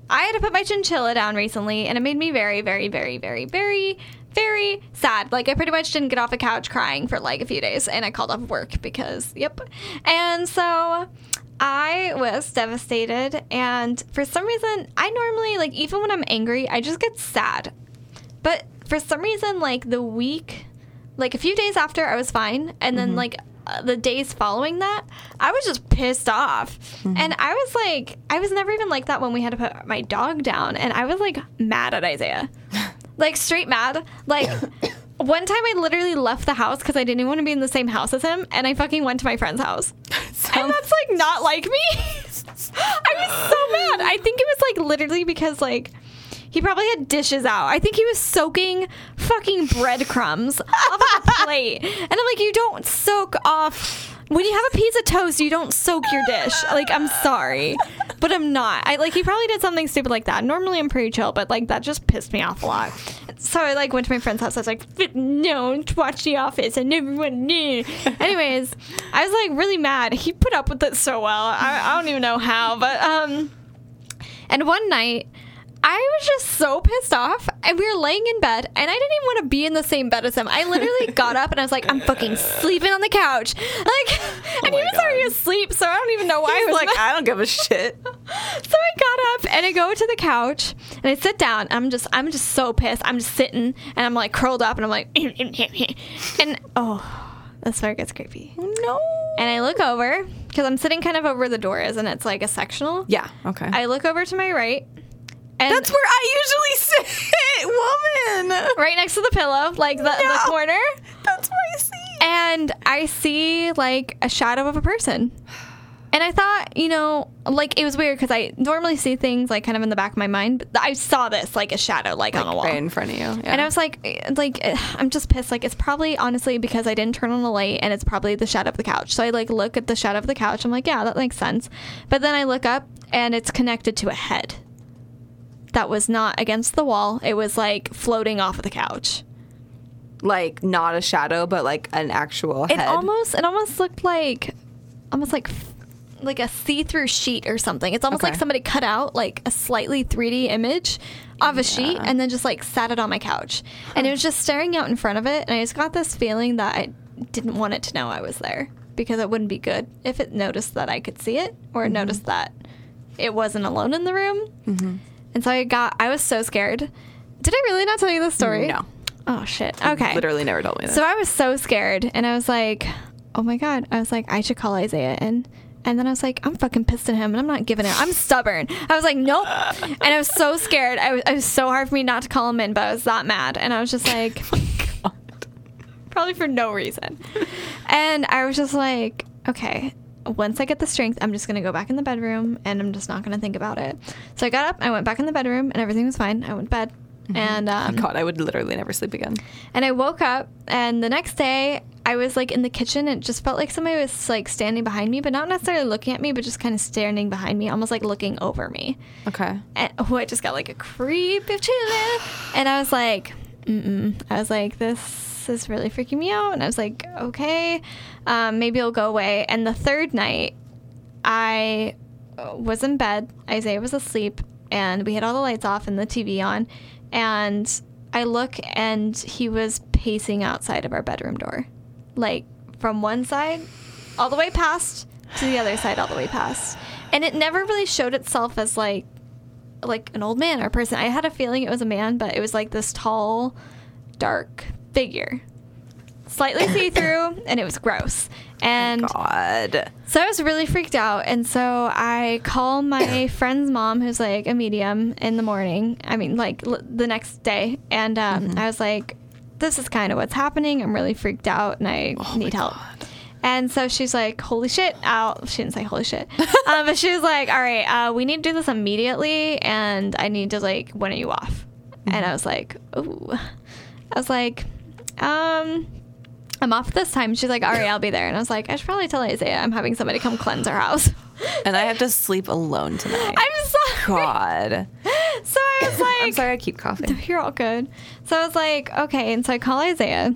I had to put my chinchilla down recently, and it made me very, very, very, very, very, very sad. Like I pretty much didn't get off the couch crying for like a few days, and I called off work because yep. And so I was devastated, and for some reason, I normally like even when I'm angry, I just get sad. But for some reason, like the week, like a few days after, I was fine, and then like uh, the days following that, I was just pissed off, mm-hmm. and I was like, I was never even like that when we had to put my dog down, and I was like mad at Isaiah, like straight mad, like. One time I literally left the house because I didn't even want to be in the same house as him, and I fucking went to my friend's house. And that's like not like me. I was so mad. I think it was like literally because like he probably had dishes out. I think he was soaking fucking breadcrumbs off of a plate. And I'm like, you don't soak off when you have a piece of toast, you don't soak your dish. Like, I'm sorry. But I'm not. I like he probably did something stupid like that. Normally I'm pretty chill, but like that just pissed me off a lot. So I like went to my friend's house. I was like, no, watch The Office. and never went knew. Anyways, I was like really mad. He put up with it so well. I, I don't even know how, but um, and one night, I was just so pissed off, and we were laying in bed, and I didn't even want to be in the same bed as him. I literally got up and I was like, "I'm fucking sleeping on the couch," like, oh and he was already asleep, so I don't even know why I was like, mad. I don't give a shit. So I got up and I go to the couch and I sit down. I'm just I'm just so pissed. I'm just sitting and I'm like curled up and I'm like and oh, that's where it gets creepy. No. And I look over because I'm sitting kind of over where the door is and it's like a sectional. Yeah. Okay. I look over to my right. And That's where I usually sit, woman. right next to the pillow, like the, the corner. That's where I see. and I see like a shadow of a person. And I thought, you know, like it was weird because I normally see things like kind of in the back of my mind, but I saw this like a shadow like, on a wall. right in front of you. Yeah. And I was like, eh, like eh, I'm just pissed. Like it's probably honestly because I didn't turn on the light, and it's probably the shadow of the couch. So I like look at the shadow of the couch. I'm like, yeah, that makes sense. But then I look up, and it's connected to a head that was not against the wall. It was like floating off of the couch. like not a shadow, but like an actual It almost it almost looked like almost like like a see-through sheet or something. It's almost like somebody cut out like a slightly 3D image of a sheet and then just like sat it on my couch. And it was just staring out in front of it and I just got this feeling that I didn't want it to know I was there because it wouldn't be good if it noticed that I could see it or Mm-hmm. noticed that it wasn't alone in the room. And so I got I was so scared. Did I really not tell you this story? No. Oh shit. Okay. Literally never told me that. So I was so scared, and I was like, "Oh my god!" I was like, "I should call Isaiah." And and then I was like, "I'm fucking pissed at him, and I'm not giving it. I'm stubborn." I was like, "Nope," and I was so scared. I was, it was so hard for me not to call him in, but I was that mad, and I was just like, probably for no reason. And I was just like, "Okay." Once I get the strength, I'm just gonna go back in the bedroom and I'm just not gonna think about it. So I got up, I went back in the bedroom, and everything was fine. I went to bed, and um, God, I would literally never sleep again. and I woke up, and the next day I was like in the kitchen. And it just felt like somebody was like standing behind me, but not necessarily looking at me, but just kind of standing behind me, almost like looking over me. Okay. And oh, I just got like a creep of chilling. And I was like, mm-mm. I was like, this is really freaking me out. And I was like, okay, um, maybe it'll go away. And the third night, I was in bed. Isaiah was asleep, and we had all the lights off and the TV on. And I look, and he was pacing outside of our bedroom door, like from one side all the way past to the other side all the way past. And it never really showed itself as like like an old man or person. I had a feeling it was a man, but it was like this tall, dark figure. Slightly see through, and it was gross. And God. so I was really freaked out. And so I call my friend's mom, who's like a medium, in the morning. I mean, like l- the next day. And um, I was like, this is kind of what's happening. I'm really freaked out and I need help. And so she's like, holy shit. Out. She didn't say holy shit. um, but she was like, all right, uh, we need to do this immediately. And I need to, like, when are you off? And I was like, ooh. I was like, um, I'm off this time. She's like, all right, I'll be there. And I was like, I should probably tell Isaiah I'm having somebody come cleanse our house. And I have to sleep alone tonight. I'm sorry. God. So I was like, I'm sorry I keep coughing. You're all good. So I was like, okay. And so I call Isaiah.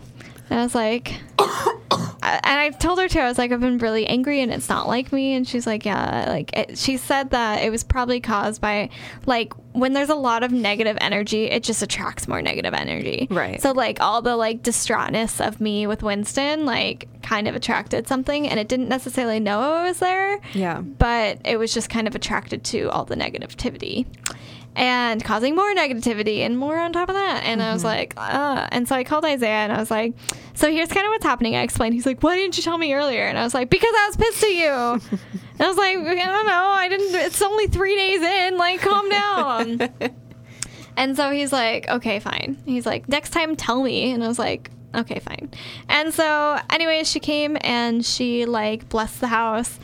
And I was like, and I told her too, I was like, I've been really angry and it's not like me. And she's like, yeah. Like, it, she said that it was probably caused by, like, when there's a lot of negative energy, it just attracts more negative energy. Right. So, like, all the, like, distraughtness of me with Winston, like, kind of attracted something. And it didn't necessarily know I was there Yeah. but it was just kind of attracted to all the negativity and causing more negativity and more on top of that. And I was like, uh. And so I called Isaiah and I was like, so here's kind of what's happening. I explained. He's like, why didn't you tell me earlier? And I was like, because I was pissed at you. and I was like, I don't know. I didn't, it's only three days in. Like, calm down. And so he's like, okay, fine. He's like, next time tell me. And I was like, okay, fine. And so, anyways, she came and she like blessed the house.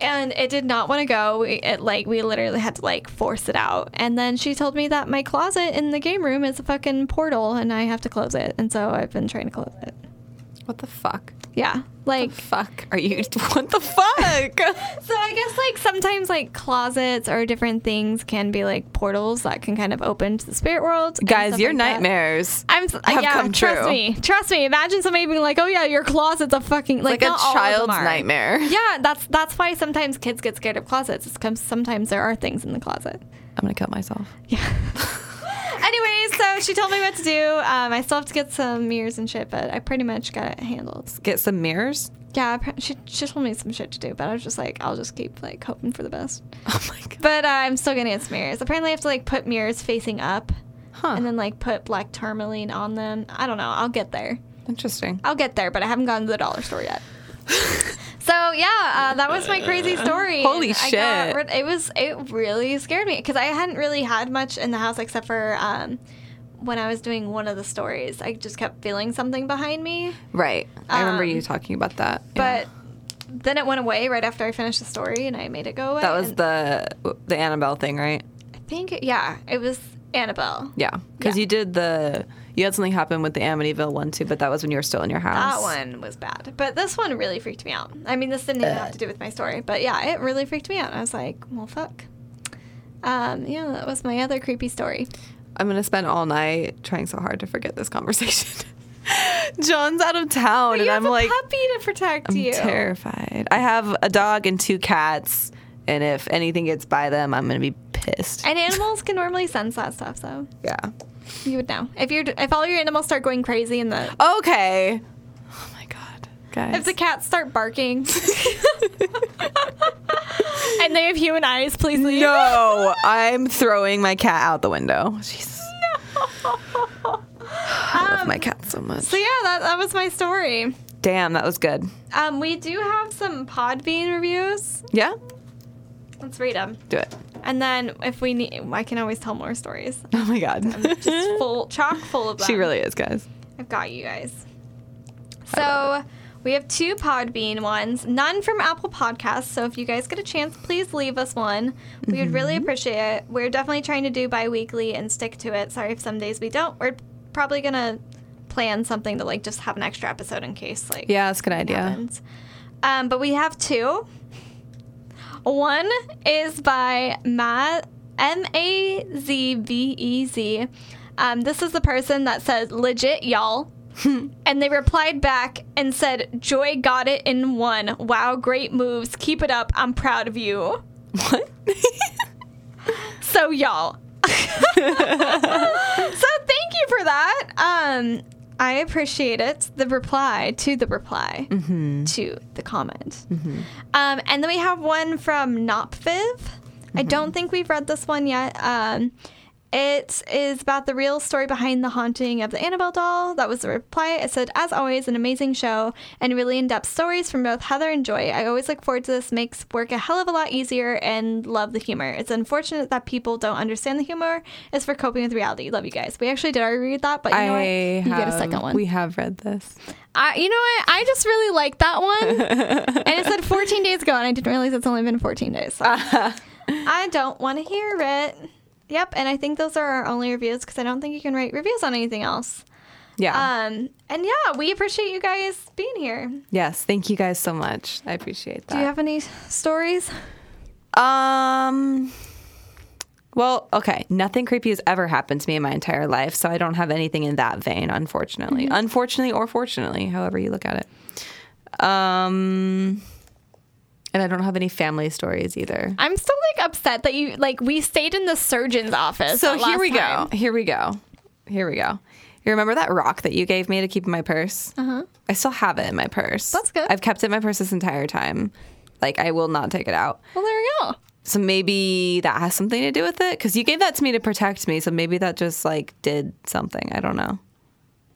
And it did not want to go. We, it like we literally had to like force it out. And then she told me that my closet in the game room is a fucking portal and I have to close it. And so I've been trying to close it. What the fuck? Yeah. Like Fuck. Are you? What the fuck? So I guess like sometimes like closets or different things can be like portals that can kind of open to the spirit world. Guys, your like that. nightmares. I'm have yeah, come trust true. me. Trust me. Imagine somebody being like, "Oh yeah, your closet's a fucking like, like a not all of them child's nightmare. Yeah, that's that's why sometimes kids get scared of closets. It's because sometimes there are things in the closet. I'm gonna cut myself. Anyways, so she told me what to do. Um, I still have to get some mirrors and shit, but I pretty much got it handled. Get some mirrors. Yeah, she, she told me some shit to do, but I was just like, I'll just keep like hoping for the best. Oh my god. But uh, I'm still gonna get some mirrors. Apparently, I have to like put mirrors facing up Huh. and then like put black tourmaline on them. I don't know. I'll get there. Interesting. I'll get there, but I haven't gone to the dollar store yet. so yeah, uh, that was my crazy story. Holy got shit. rid- it was it really scared me because I hadn't really had much in the house except for um, when I was doing one of the stories. I just kept feeling something behind me, Right. I remember Um, you talking about that. Yeah. but then it went away right after I finished the story, and I made it go away. that was the the Annabelle thing, right? I think yeah, it was Annabelle. Yeah, because Yeah. you did the you had something happen with the Amityville one too, but that was when you were still in your house. That one was bad. But this one really freaked me out. I mean, this didn't even have to do with my story, but yeah, it really freaked me out. I was like, well, fuck. Um, yeah, that was my other creepy story. I'm gonna spend all night trying so hard to forget this conversation. John's out of town, and I'm like, puppy to protect I'm you. terrified. I have a dog and two cats, and if anything gets by them, I'm gonna be pissed. And animals can normally sense that stuff, so yeah. You would know if you're if all your animals start going crazy and the Okay. Oh my god, guys. if the cats start barking and they have human eyes, please leave. no, I'm throwing my cat out the window. Jesus. I love my cat so much. So yeah, that, that was my story. Damn, that was good. Um, we do have some Podbean reviews. Yeah, Let's read them. do it. And then if we need, I can always tell more stories. Oh my god. Just full, chock full of them. she really is, guys. I've got you guys. So we have two Podbean ones, none from Apple Podcasts. So if you guys get a chance, please leave us one. We would really appreciate it. We're definitely trying to do bi weekly and stick to it. Sorry if some days we don't. We're probably going to plan something to like just have an extra episode in case like Yeah, that's a good idea. Um, but we have two. One is by Matt M A Z V E Z. Um, this is the person that says legit y'all. and they replied back and said, Joy got it in one. Wow, great moves. Keep it up. I'm proud of you. What? So y'all. so thank you for that. Um, I appreciate it. The reply to the reply to the comment. Um, and then we have one from Nopviv. I don't think we've read this one yet. Um, it is about the real story behind the haunting of the Annabelle doll. That was the reply. It said, as always, an amazing show and really in depth stories from both Heather and Joy. I always look forward to this. Makes work a hell of a lot easier and love the humor. It's unfortunate that people don't understand the humor. It's for coping with reality. Love you guys. We actually did already read that, but you know what? You get a second one. We have read this. I, you know what? I just really like that one. and it said 14 days ago, and I didn't realize it's only been 14 days. So. I don't want to hear it. Yep, and I think those are our only reviews because I don't think you can write reviews on anything else. Yeah. Um, and yeah, we appreciate you guys being here. yes. Thank you guys so much. I appreciate that. Do you have any stories? Um. Well, okay. Nothing creepy has ever happened to me in my entire life, so I don't have anything in that vein, unfortunately. Mm-hmm. Unfortunately or fortunately, however you look at it. Um. And I don't have any family stories either. I'm still like upset that you like we stayed in the surgeon's office. So here we time. go. Here we go. Here we go. You remember that rock that you gave me to keep in my purse? Uh-huh. I still have it in my purse. That's good. I've kept it in my purse this entire time. Like I will not take it out. Well, there we go. So maybe that has something to do with it because you gave that to me to protect me. So maybe that just like did something. I don't know.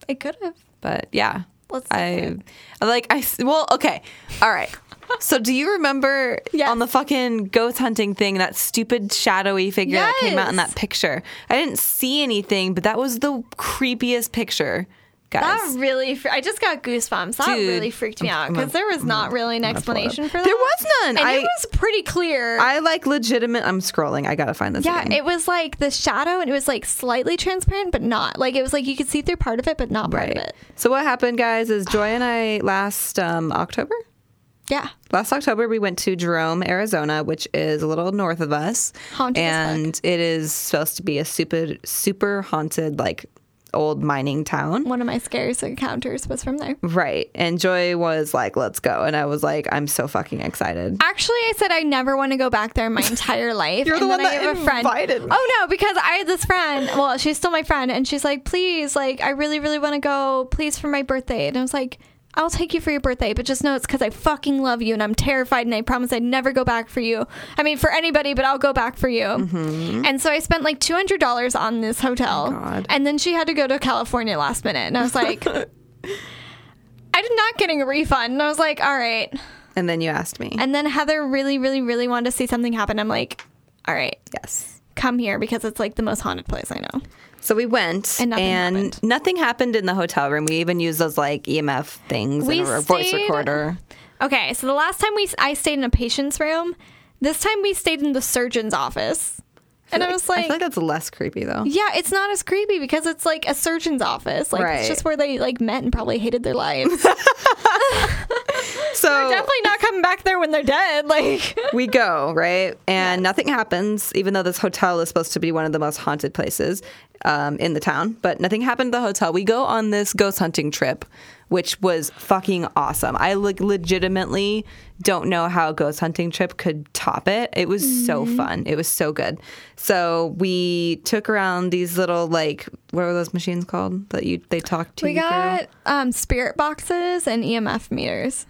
It could have. But yeah, Let's I, I like I well okay, all right. So do you remember Yes. on the fucking ghost hunting thing that stupid shadowy figure that came out in that picture? I didn't see anything, but that was the creepiest picture, guys. That really, fr- I just got goosebumps. That Dude. really freaked me out because there was not really an pull it up. explanation for that. There was none. And I- it was pretty clear. I like legitimate. I'm scrolling. I gotta find this. yeah, again. it was like the shadow and it was like slightly transparent, but not. Like it was like you could see through part of it, but not part of it. So what happened, guys, is Joy and I last um, October. Yeah. Last October, we went to Jerome, Arizona, which is a little north of us, Haunted and it is supposed to be a super, super haunted, like old mining town. One of my scariest encounters was from there. Right. And Joy was like, let's go. And I was like, I'm so fucking excited. Actually, I said I never want to go back there in my entire life. You're the and one then I that have a friend. invited me. Oh no, because I had this friend. Well, she's still my friend, and she's like, "Please, like, I really, really want to go. Please for my birthday." And I was like, "I'll take you for your birthday, but just know it's because I fucking love you, and I'm terrified, and I promise I'd never go back for you. I mean, for anybody, but I'll go back for you." And so I spent like two hundred dollars on this hotel, Mm-hmm. Oh, and then she had to go to California last minute, and I was like. I did not getting a refund. And I was like, all right. And then you asked me. And then Heather really, really, really wanted to see something happen. I'm like, all right, yes. come here because it's like the most haunted place I know. So we went, And nothing happened. nothing happened in the hotel room. We even used those like EMF things We and a voice recorder. Okay, so the last time we I stayed in a patient's room, this time we stayed in the surgeon's office. And I, was like, I like, feel like that's less creepy though. yeah, it's not as creepy because it's like a surgeon's office. Like Right. it's just where they like met and probably hated their lives. So Definitely not coming back there when they're dead. Like we go right, and nothing happens. Even though this hotel is supposed to be one of the most haunted places um, in the town, but nothing happened at the hotel. We go on this ghost hunting trip, which was fucking awesome. I like legitimately don't know how a ghost hunting trip could top it. It was so fun. It was so good. So we took around these little like what were those machines called that you they talked to we got um, spirit boxes and EMF meters.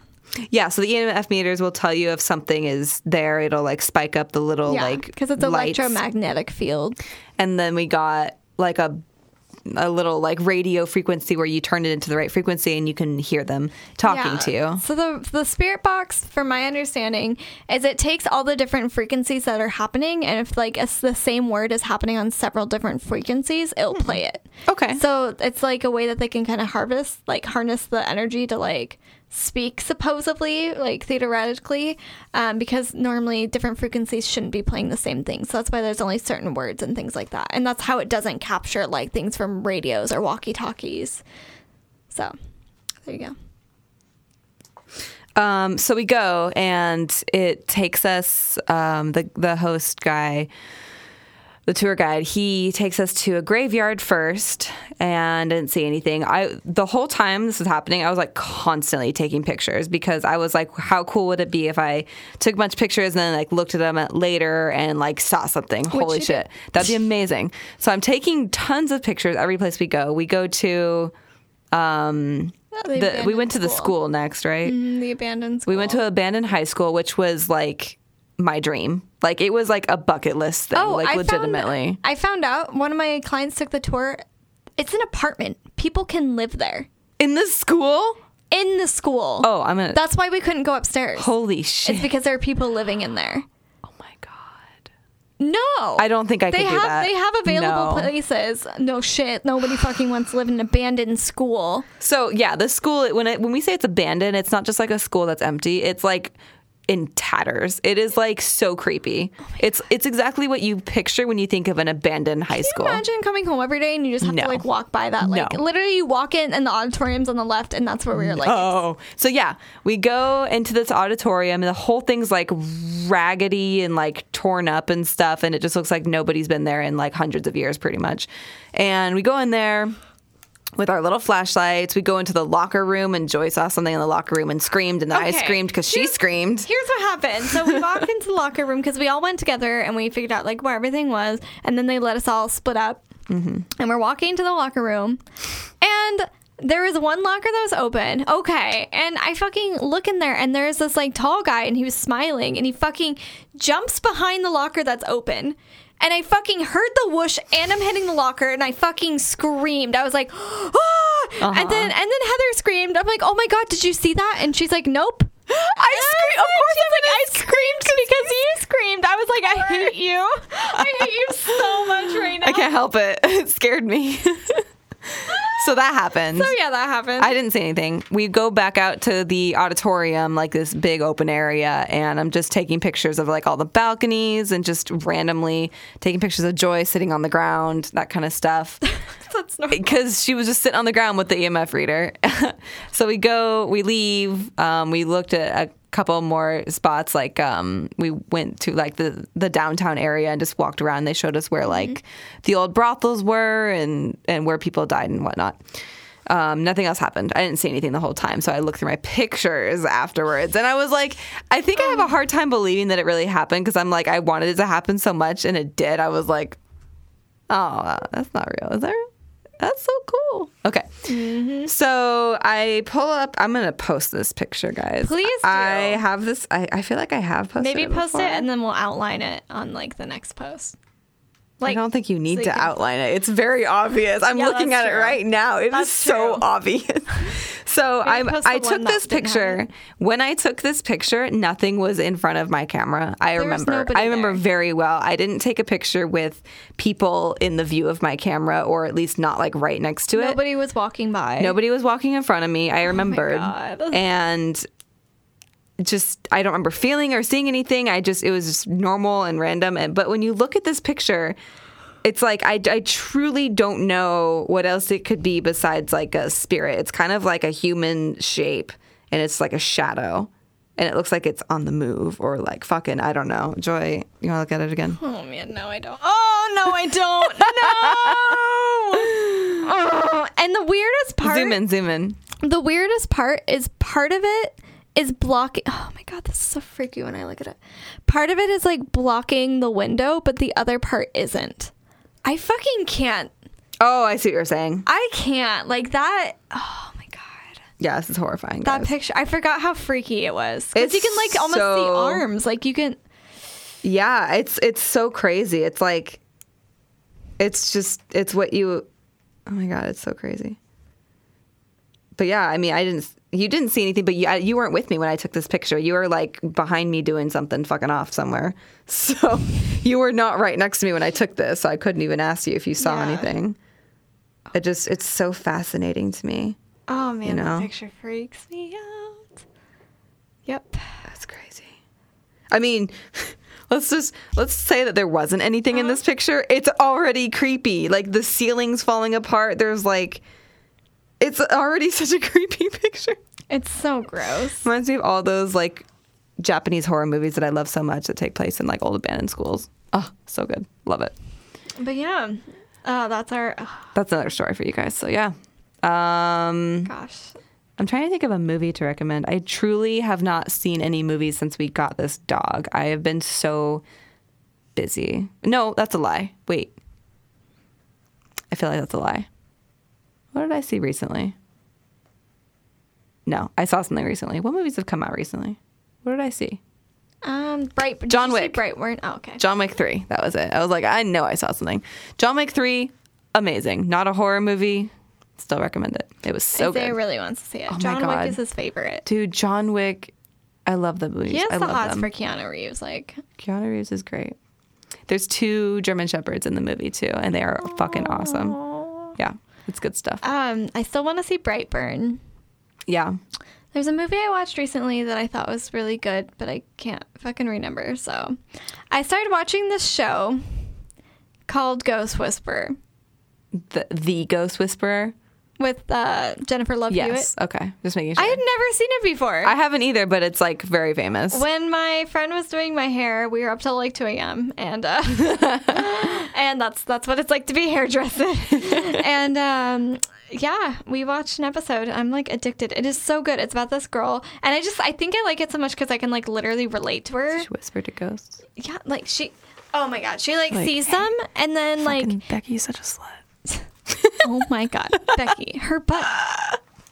Yeah, so the EMF meters will tell you if something is there. It'll like spike up the little Yeah, like because it's lights. electromagnetic field. And then we got like a a little like radio frequency where you turn it into the right frequency and you can hear them talking Yeah. to you. So the the spirit box, from my understanding, is it takes all the different frequencies that are happening, and if like it's the same word is happening on several different frequencies, it'll mm-hmm. play it. Okay. So it's like a way that they can kind of harvest, like harness the energy to like speak supposedly, like theoretically, um, because normally different frequencies shouldn't be playing the same thing. So that's why there's only certain words and things like that, and that's how it doesn't capture like things from radios or walkie talkies. So there you go. Um, so we go and it takes us um, the the host guy, the tour guide. He takes us to a graveyard first and didn't see anything. I the whole time this was happening, I was like constantly taking pictures because I was like, how cool would it be if I took a bunch of pictures and then like looked at them at later and like saw something? Holy shit, that'd be amazing. So I'm taking tons of pictures every place we go. We go to. Um, Oh, the we went to the school next, right? Mm, the abandoned school. We went to an abandoned high school, which was like my dream. Like it was like a bucket list thing. Oh, like I legitimately. Found, I found out one of my clients took the tour. It's an apartment. People can live there In the school? in the school. Oh, I'm gonna That's why we couldn't go upstairs. holy shit. It's because there are people living in there. oh my god. No, I don't think I they could do have that. they have available No. places. No shit. Nobody fucking wants to live in an abandoned school. So yeah, the school when it, when we say it's abandoned, it's not just like a school that's empty. It's like in tatters. It is like so creepy. Oh it's it's exactly what you picture when you think of an abandoned high school. Imagine coming home every day and you just have No. to like walk by that. Like No. literally, you walk in and the auditorium's on the left, and that's where we were like. Oh, so yeah, we go into this auditorium, and the whole thing's like raggedy and like torn up and stuff, and it just looks like nobody's been there in like hundreds of years, pretty much. And we go in there with our little flashlights. We go into the locker room, and Joy saw something in the locker room and screamed, and then I screamed because she screamed. Here's what happened. So we walked into the locker room because we all went together and we figured out like where everything was, and then they let us all split up. Mm-hmm. And we're walking into the locker room, and there was one locker that was open. Okay, and I fucking look in there, and there's this like tall guy, and he was smiling, and he fucking jumps behind the locker that's open. And I fucking heard the whoosh, and I'm hitting the locker, and I fucking screamed. I was like, ah! And then and then Heather screamed. I'm like, oh my god, did you see that? And she's like, nope. I screamed. Of course, she's like, I screamed because you screamed. I was like, I hate you. I hate you so much right now. I can't help it. It scared me. So that happened. So yeah, that happened. I didn't say anything. We go back out to the auditorium, like this big open area, and I'm just taking pictures of like all the balconies and just randomly taking pictures of Joy sitting on the ground, that kind of stuff. That's not. Because she was just sitting on the ground with the EMF reader. so we go, we leave. Um, we looked at couple more spots. Like um, we went to like the the downtown area and just walked around. They showed us where like the old brothels were and and where people died and whatnot. Um, nothing else happened. I didn't see anything the whole time. So I looked through my pictures afterwards and I was like, I think I have a hard time believing that it really happened because I'm like, I wanted it to happen so much and it did. I was like, oh, that's not real. Is that real? That's so cool. Okay. Mm-hmm. So I pull up, I'm going to post this picture, guys. Please do. I have this, I, I feel like I have posted Maybe post it and then we'll outline it on like the next post. I don't think you need you to outline it. It's very obvious. I'm Yeah, looking at that's it right now. It is That's so true. obvious. so I I took this picture. When I took this picture, nothing was in front of my camera. I was remember. I remember there. very well. I didn't take a picture with people in the view of my camera or at least not like right next to it. Nobody was walking by. Nobody was walking in front of me. I oh remembered. God. And just I don't remember feeling or seeing anything. I just it was just normal and random. And but when you look at this picture, it's like I, I truly don't know what else it could be besides like a spirit. It's kind of like a human shape and it's like a shadow. And it looks like it's on the move or like fucking I don't know. Joy, you wanna look at it again? Oh man, no, I don't. Oh no, I don't. no. Oh, and the weirdest part. Zoom in, zoom in. The weirdest part is part of it is blocking. Oh my god, this is so freaky when I look at it. Part of it is like blocking the window, but the other part isn't. I fucking can't. Oh, I see what you're saying. I can't like that. Oh my god, Yeah, this is horrifying. that guys. picture. I forgot how freaky it was because you can like almost see arms. Like you can. Yeah, it's it's so crazy. It's like it's just it's what you Oh my god, it's so crazy. But yeah, I mean, I didn't you didn't see anything, but you I- you weren't with me when I took this picture. You were like behind me doing something fucking off somewhere. So you were not right next to me when I took this. So I couldn't even ask you if you saw Yeah. anything. It just it's so fascinating to me. Oh man, know? that picture freaks me out. Yep. That's crazy. I mean, let's just let's say that there wasn't anything in this uh-huh. picture. It's already creepy. Like the ceiling's falling apart. There's like it's already such a creepy picture. It's so gross. Reminds me of all those like Japanese horror movies that I love so much that take place in like old abandoned schools. Oh, so good. Love it. But yeah, uh, that's our. oh, That's another story for you guys. So yeah. Um gosh. I'm trying to think of a movie to recommend. I truly have not seen any movies since we got this dog. I have been so busy. No, that's a lie. Wait. I feel like that's a lie. What did I see recently? No, I saw something recently. What movies have come out recently? What did I see? Um, Bright. John Wick. Brightburn. Oh, okay. John Wick 3. That was it. I was like, I know I saw something. John Wick 3, amazing. Not a horror movie. Still recommend it. It was so Isaiah good. really wants to see it. Oh John. Wick is his favorite. Dude, John Wick, I love the movies. He has I the love hots for Keanu Reeves. Like, Keanu Reeves is great. There's two German Shepherds in the movie too, and they are fucking awesome. Yeah, it's good stuff. um, I still want to see Brightburn. Yeah, There's a movie I watched recently that I thought was really good, but I can't fucking remember. So, I started watching this show called Ghost Whisperer the the Ghost Whisperer. With uh, Jennifer Love Yes. Hewitt. Okay, just making sure. I had never seen it before. I haven't either, but it's like very famous. when my friend was doing my hair, we were up till like 2 a.m. and uh, and that's that's what it's like to be hairdressing. and um, yeah, we watched an episode. I'm like addicted. It is so good. It's about this girl, and I just I think I like it so much because I can like literally relate to her. She whispered to ghosts. Yeah, like she. Oh my god, she like, Like, sees them and then like Fucking Becky's such a slut. Oh my god, Becky, her butt.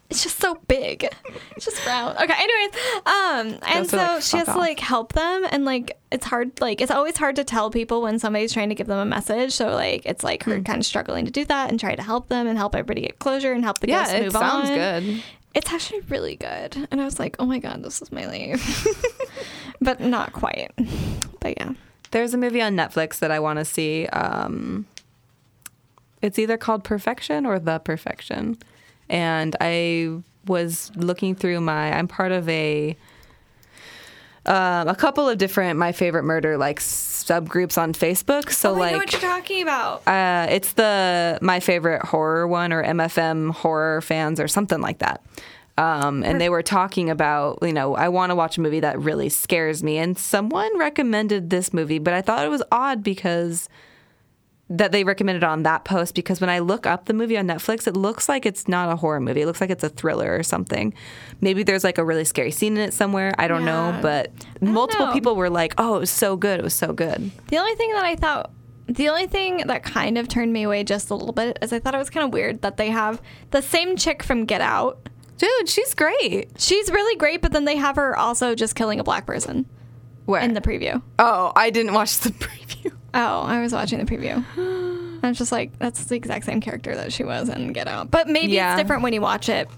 It's just so big. It's just round. Okay, anyways. Um and so like, she has "Fuck to like help them and like it's hard like it's always hard to tell people when somebody's trying to give them a message. So like it's like her kind of struggling to do that and try to help them and help everybody get closure and help the Yeah, ghosts it move sounds on. good. It's actually really good. And I was like, "Oh my god, this is my life." but not quite. But yeah. There's a movie on Netflix that I want to see. Um, it's either called Perfection or The Perfection. And I was looking through my, I'm part of a, um, a couple of different My Favorite Murder like subgroups on Facebook. So oh, I like, know what you're talking about. uh, it's the My Favorite Horror one or MFM Horror Fans or something like that. Um, and they were talking about, you know, I want to watch a movie that really scares me. And someone recommended this movie, but I thought it was odd because that they recommended on that post because when I look up the movie on Netflix, it looks like it's not a horror movie. It looks like it's a thriller or something. Maybe there's like a really scary scene in it somewhere. I don't Yeah. know, but don't multiple know. people were like, "Oh, it was so good. It was so good." The only thing that I thought, the only thing that kind of turned me away just a little bit is I thought it was kind of weird that they have the same chick from Get Out. Dude, she's great. She's really great, but then they have her also just killing a black person Where? in the preview. oh, I didn't watch the preview. Oh, I was watching the preview. I was just like, that's the exact same character that she was in Get Out. But maybe Yeah. it's different when you watch it.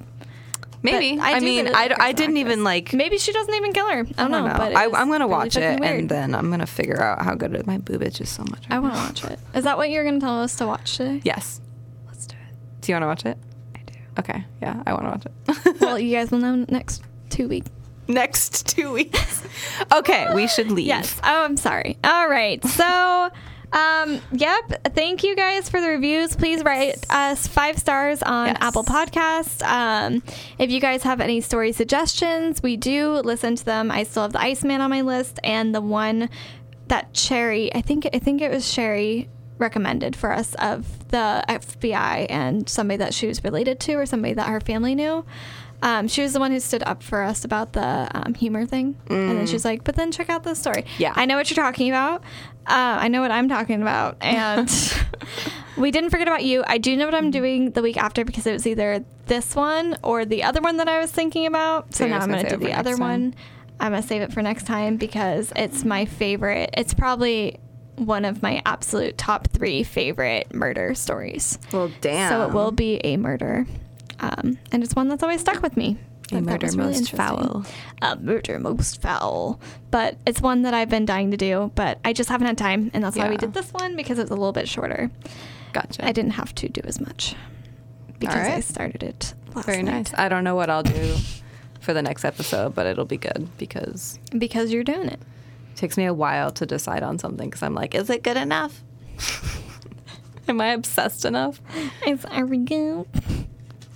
Maybe. But I I, mean, really I, didn't even like. Maybe she doesn't even kill her. I don't, I don't know, know. but I, I'm gonna watch fucking it weird. and then I'm gonna figure out how good it. My boob itches so much. I want to watch it. Is that what you're going to tell us to watch today? Yes. Let's do it. Do you want to watch it? I do. Okay. Yeah, I want to watch it. well, you guys will know next two weeks. Next two weeks. Okay, we should leave. Yes. Oh, I'm sorry. All right. So, um, yep. Thank you guys for the reviews. Please write us five stars on Yes. Apple Podcasts. Um, if you guys have any story suggestions, we do listen to them. I still have the Iceman on my list and the one that Sherry. I think I think it was Sherry recommended for us of the FBI and somebody that she was related to or somebody that her family knew. Um, she was the one who stood up for us about the um, humor thing, and then she's like, "But then check out this story." Yeah. I know what you're talking about. Uh, I know what I'm talking about, and we didn't forget about you. I do know what I'm doing the week after because it was either this one or the other one that I was thinking about. So you're now I'm going to do the other time? one. I'm gonna save it for next time because it's my favorite. It's probably one of my absolute top three favorite murder stories. Well, damn. So it will be a murder, um, and it's one that's always stuck with me. A murder really most foul. A murder most foul. But it's one that I've been dying to do, but I just haven't had time, and that's why we did this one because it's a little bit shorter. Gotcha. I didn't have to do as much because I started it last Very night. nice. I don't know what I'll do for the next episode, but it'll be good because Because you're doing it. it takes me a while to decide on something because I'm like, is it good enough? Am I obsessed enough? It's there we go.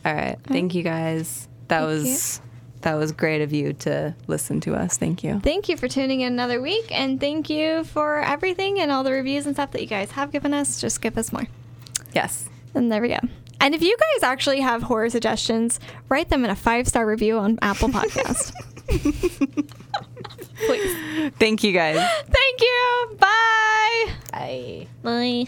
All right. Thank you guys. That Thank was that was great of you to listen to us. Thank you. Thank you for tuning in another week, and thank you for everything and all the reviews and stuff that you guys have given us. Just give us more. Yes. And there we go. And if you guys actually have horror suggestions, write them in a five star review on Apple Podcast. Please. Thank you guys. Thank you. Bye. Bye. Bye.